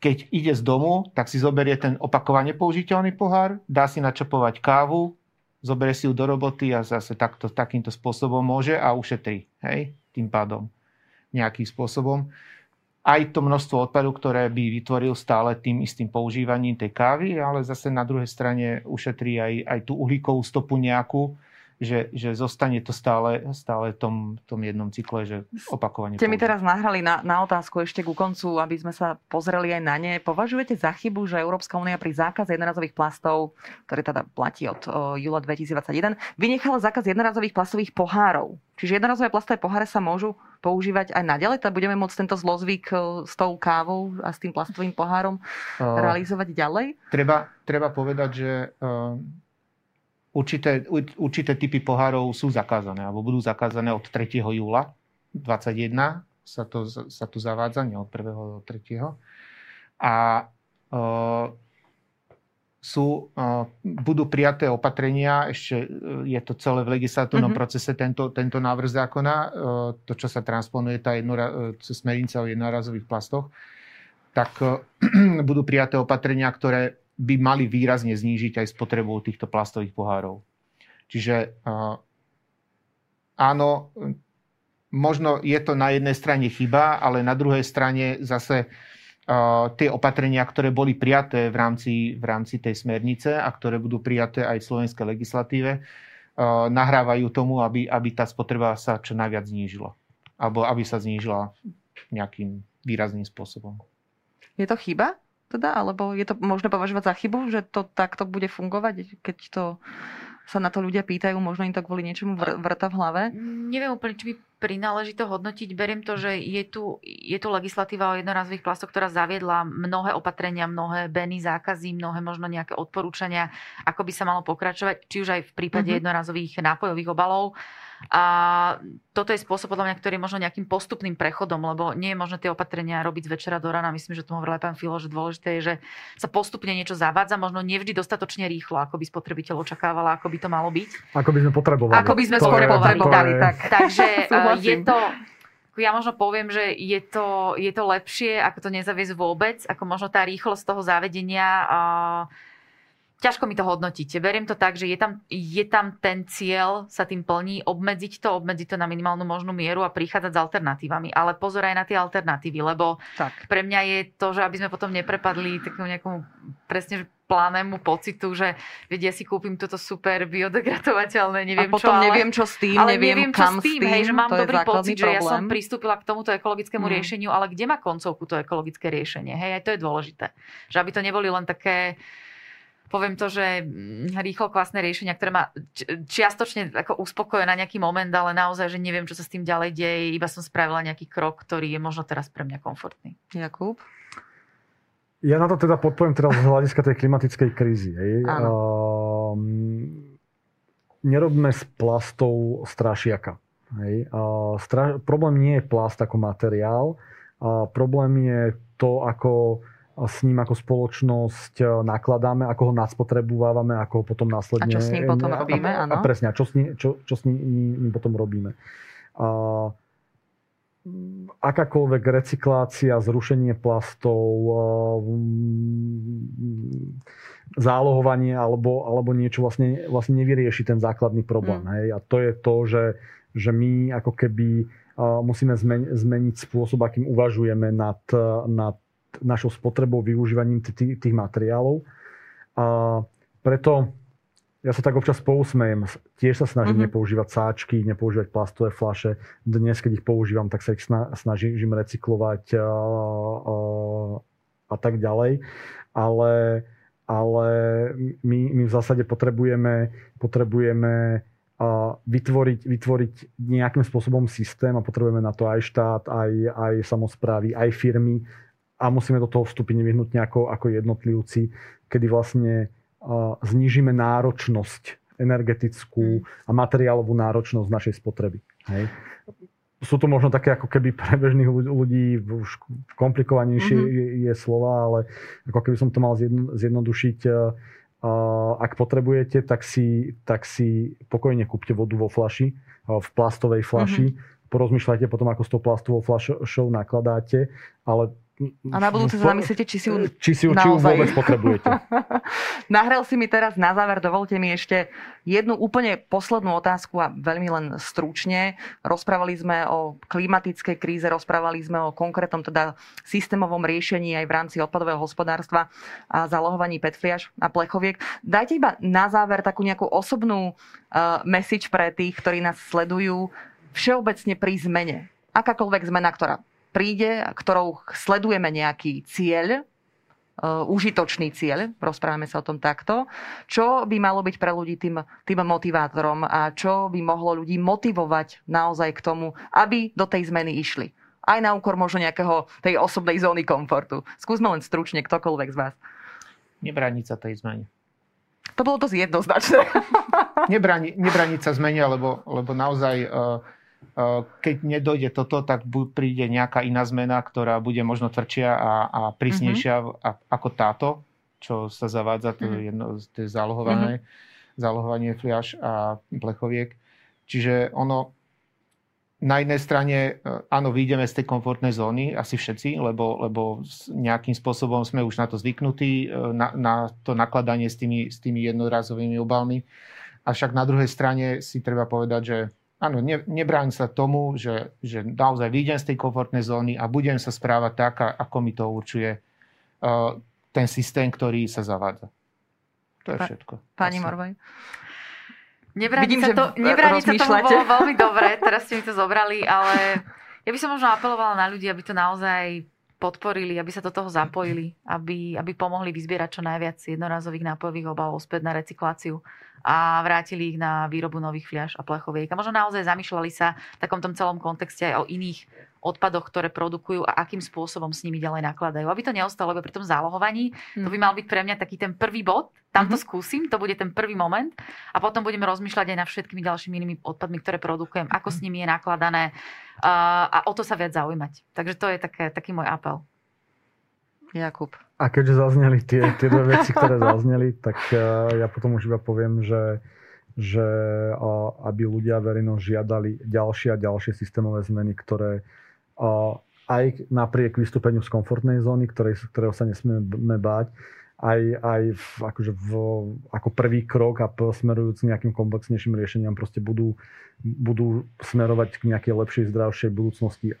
[SPEAKER 3] keď ide z domu, tak si zoberie ten opakovane použiteľný pohár, dá si načapovať kávu, zoberie si ju do roboty a zase takto, takýmto spôsobom môže a ušetrí. Hej? Tým pádom nejakým spôsobom. Aj to množstvo odpadu, ktoré by vytvoril stále tým istým používaním tej kávy, ale zase na druhej strane ušetrí aj, aj tú uhlíkovú stopu nejakú, že, že zostane to stále, stále tom, tom jednom cykle, že opakovane.
[SPEAKER 1] Ste mi teraz nahrali na, na otázku ešte ku koncu, aby sme sa pozreli aj na ne. Považujete za chybu, že Európska únia pri zákaze jednorazových plastov, ktorý teda platí od o, júla 2021, vynechala zákaz jednorazových plastových pohárov? Čiže jednorazové plastové poháre sa môžu používať aj naďalej? Tak budeme môcť tento zlozvyk s tou kávou a s tým plastovým pohárom uh, realizovať ďalej?
[SPEAKER 3] Treba, treba povedať, že uh, určité, určité typy pohárov sú zakázané, alebo budú zakázané od 3. júla 2021 sa to, sa to zavádza, nie od 1. do 3. A uh, sú, uh, budú prijaté opatrenia, ešte je to celé v legislatívnom mm-hmm. procese tento, tento návrh zákona, uh, to, čo sa transponuje, tá jednora, smernica o jednorazových plastoch, tak uh, [CLEARS THROAT] budú prijaté opatrenia, ktoré by mali výrazne znížiť aj spotrebu týchto plastových pohárov. Čiže áno, možno je to na jednej strane chyba, ale na druhej strane zase tie opatrenia, ktoré boli prijaté v rámci, v rámci tej smernice a ktoré budú prijaté aj v slovenskej legislatíve, nahrávajú tomu, aby, aby tá spotreba sa čo najviac znížila. Alebo aby sa znížila nejakým výrazným spôsobom.
[SPEAKER 1] Je to chyba? Teda? Alebo je to možné považovať za chybu, že to takto bude fungovať, keď to sa na to ľudia pýtajú, možno im to kvôli niečomu vr- vrta v hlave?
[SPEAKER 2] Neviem úplne, či by prináleží to hodnotiť. Beriem to, že je tu, je tu legislatíva o jednorazových plastoch, ktorá zaviedla mnohé opatrenia, mnohé beny, zákazy, mnohé možno nejaké odporúčania, ako by sa malo pokračovať, či už aj v prípade mm-hmm. jednorazových nápojových obalov. A toto je spôsob, podľa mňa, ktorý je možno nejakým postupným prechodom, lebo nie je možné tie opatrenia robiť z večera do rana. Myslím, že tomu hovoril aj pán Filo, že dôležité je, že sa postupne niečo zavádza, možno nevždy dostatočne rýchlo, ako by spotrebiteľ očakávala, ako by to malo byť.
[SPEAKER 4] Ako by sme potrebovali.
[SPEAKER 2] Ako by sme potrebovali, tak. Takže [LAUGHS] je to, ja možno poviem, že je to, je to lepšie, ako to nezaviesť vôbec, ako možno tá rýchlosť toho zavedenia uh, ťažko mi to hodnotíte. Beriem to tak, že je tam, je tam ten cieľ sa tým plní, obmedziť to, obmedziť to na minimálnu možnú mieru a prichádzať s alternatívami. Ale pozor aj na tie alternatívy, lebo tak. pre mňa je to, že aby sme potom neprepadli takému nejakomu presne plánnemu pocitu, že vedia, ja si kúpim toto super biodegradovateľné, neviem
[SPEAKER 1] a potom
[SPEAKER 2] čo,
[SPEAKER 1] neviem čo s tým, ale neviem, neviem kam čo s tým,
[SPEAKER 2] hej, že mám dobrý pocit, problém. že ja som pristúpila k tomuto ekologickému mm. riešeniu, ale kde má koncovku to ekologické riešenie? Hej, aj to je dôležité. Že aby to neboli len také poviem to, že mm, rýchlo kvasné riešenia, ktoré ma čiastočne ako uspokoja na nejaký moment, ale naozaj, že neviem, čo sa s tým ďalej deje, iba som spravila nejaký krok, ktorý je možno teraz pre mňa komfortný.
[SPEAKER 1] Jakub?
[SPEAKER 4] Ja na to teda podpoviem teraz z hľadiska tej klimatickej krízy. Hej. Uh, nerobme z plastov strašiaka. Hej. Uh, stra- problém nie je plast ako materiál, uh, problém je to, ako s ním ako spoločnosť e, nakladáme, ako ho nadspotrebúvame, ako ho potom následne...
[SPEAKER 1] A čo s ním potom robíme, áno.
[SPEAKER 4] A presne, a čo s ním, čo, čo s ním potom robíme. A, akákoľvek recyklácia, zrušenie plastov, e, zálohovanie alebo, alebo niečo vlastne, vlastne nevyrieši ten základný problém. Mm. Hej? A to je to, že, že my ako keby e, musíme zmeniť spôsob, akým uvažujeme nad, nad našou spotrebou, využívaním tých, tých materiálov. A preto ja sa tak občas pousmejem. Tiež sa snažím mm-hmm. nepoužívať sáčky, nepoužívať plastové flaše. Dnes, keď ich používam, tak sa ich snažím recyklovať a, a, a tak ďalej. Ale, ale my, my v zásade potrebujeme, potrebujeme vytvoriť, vytvoriť nejakým spôsobom systém a potrebujeme na to aj štát, aj, aj samozprávy, aj firmy, a musíme do toho vstúpiť nevyhnutne ako, ako jednotlivci, kedy vlastne uh, znižíme náročnosť energetickú mm. a materiálovú náročnosť našej spotreby. Hej. Sú to možno také ako keby pre bežných ľudí už komplikovanejšie mm-hmm. je, je slova, ale ako keby som to mal zjedno, zjednodušiť, uh, ak potrebujete, tak si, tak si pokojne kúpte vodu vo flaši, uh, v plastovej flaši, mm-hmm. porozmýšľajte potom, ako s tou plastovou flašou nakladáte, ale
[SPEAKER 1] a na budúce sa zamyslíte, či si ju
[SPEAKER 4] či si ju, či ju vôbec potrebujete. [LAUGHS]
[SPEAKER 1] Nahral si mi teraz na záver, dovolte mi ešte jednu úplne poslednú otázku a veľmi len stručne. Rozprávali sme o klimatickej kríze, rozprávali sme o konkrétnom teda systémovom riešení aj v rámci odpadového hospodárstva a zalohovaní petfliaž a plechoviek. Dajte iba na záver takú nejakú osobnú uh, message pre tých, ktorí nás sledujú všeobecne pri zmene. Akákoľvek zmena, ktorá príde, ktorou sledujeme nejaký cieľ, uh, užitočný cieľ, rozprávame sa o tom takto, čo by malo byť pre ľudí tým, tým motivátorom a čo by mohlo ľudí motivovať naozaj k tomu, aby do tej zmeny išli. Aj na úkor možno nejakého tej osobnej zóny komfortu. Skúsme len stručne, ktokoľvek z vás.
[SPEAKER 3] Nebrániť sa tej zmene.
[SPEAKER 1] To bolo dosť jednoznačné.
[SPEAKER 3] Nebráni, nebrániť sa zmene, lebo, lebo naozaj uh, keď nedojde toto, tak príde nejaká iná zmena, ktorá bude možno tvrdšia a, a prísnejšia mm-hmm. ako táto, čo sa zavádza, to je mhm. jedno, to je zálohované, mm-hmm. zálohovanie fliaž a plechoviek. Čiže ono, na jednej strane, e, áno, vyjdeme z tej komfortnej zóny, asi všetci, lebo, lebo nejakým spôsobom sme už na to zvyknutí, e, na, na to nakladanie s tými, s tými jednorazovými obalmi. Avšak na druhej strane si treba povedať, že áno, ne, nebráň sa tomu, že, že naozaj vyjdem z tej komfortnej zóny a budem sa správať tak, ako mi to určuje uh, ten systém, ktorý sa zavádza. To je všetko.
[SPEAKER 1] Pani Morvaj.
[SPEAKER 2] Nebrániť Vidím, sa, to, sa tomu bolo veľmi dobre, teraz ste mi to zobrali, ale ja by som možno apelovala na ľudí, aby to naozaj podporili, aby sa do toho zapojili, aby, aby pomohli vyzbierať čo najviac jednorazových nápojových obalov späť na recykláciu a vrátili ich na výrobu nových fľaš a plechoviek. A možno naozaj zamýšľali sa v takom tom celom kontexte aj o iných odpadoch, ktoré produkujú a akým spôsobom s nimi ďalej nakladajú. Aby to neostalo iba pri tom zálohovaní, mm. to by mal byť pre mňa taký ten prvý bod, tam to mm-hmm. skúsim, to bude ten prvý moment a potom budeme rozmýšľať aj nad všetkými ďalšími inými odpadmi, ktoré produkujem, ako s nimi je nakladané a o to sa viac zaujímať. Takže to je také, taký môj apel.
[SPEAKER 1] Jakub.
[SPEAKER 4] A keďže zazneli tie, tie dve veci, ktoré zazneli, tak ja potom už iba poviem, že že aby ľudia verejnosť žiadali ďalšie a ďalšie systémové zmeny, ktoré aj napriek vystúpeniu z komfortnej zóny, ktorej, ktorého sa nesmieme báť, aj, aj v, akože v, ako prvý krok a smerujúc nejakým komplexnejším riešeniam proste budú, budú smerovať k nejakej lepšej, zdravšej budúcnosti,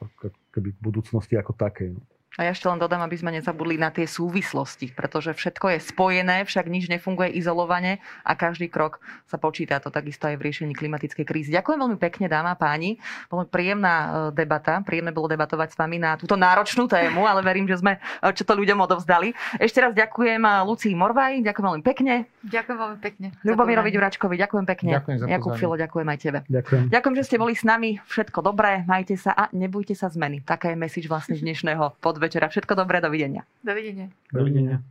[SPEAKER 4] keby budúcnosti ako takej. No.
[SPEAKER 1] A ja ešte len dodám, aby sme nezabudli na tie súvislosti, pretože všetko je spojené, však nič nefunguje izolovane a každý krok sa počíta. To takisto aj v riešení klimatickej krízy. Ďakujem veľmi pekne, dáma a páni. Bolo príjemná e, debata. Príjemné bolo debatovať s vami na túto náročnú tému, ale verím, že sme e, čo to ľuďom odovzdali. Ešte raz ďakujem e, Lucii Morvaj, ďakujem veľmi pekne.
[SPEAKER 2] Ďakujem veľmi pekne.
[SPEAKER 1] Ľubomirovi Ďuračkovi, ďakujem pekne.
[SPEAKER 3] Ďakujem za
[SPEAKER 1] Jakub Filo, ďakujem aj tebe.
[SPEAKER 4] Ďakujem.
[SPEAKER 1] Ďakujem, že ste boli s nami. Všetko dobré, majte sa a nebojte sa zmeny. Taká je message vlastne dnešného podvečera večera. Všetko dobré, dovidenia.
[SPEAKER 2] Dovidenia.
[SPEAKER 4] Dovidenia.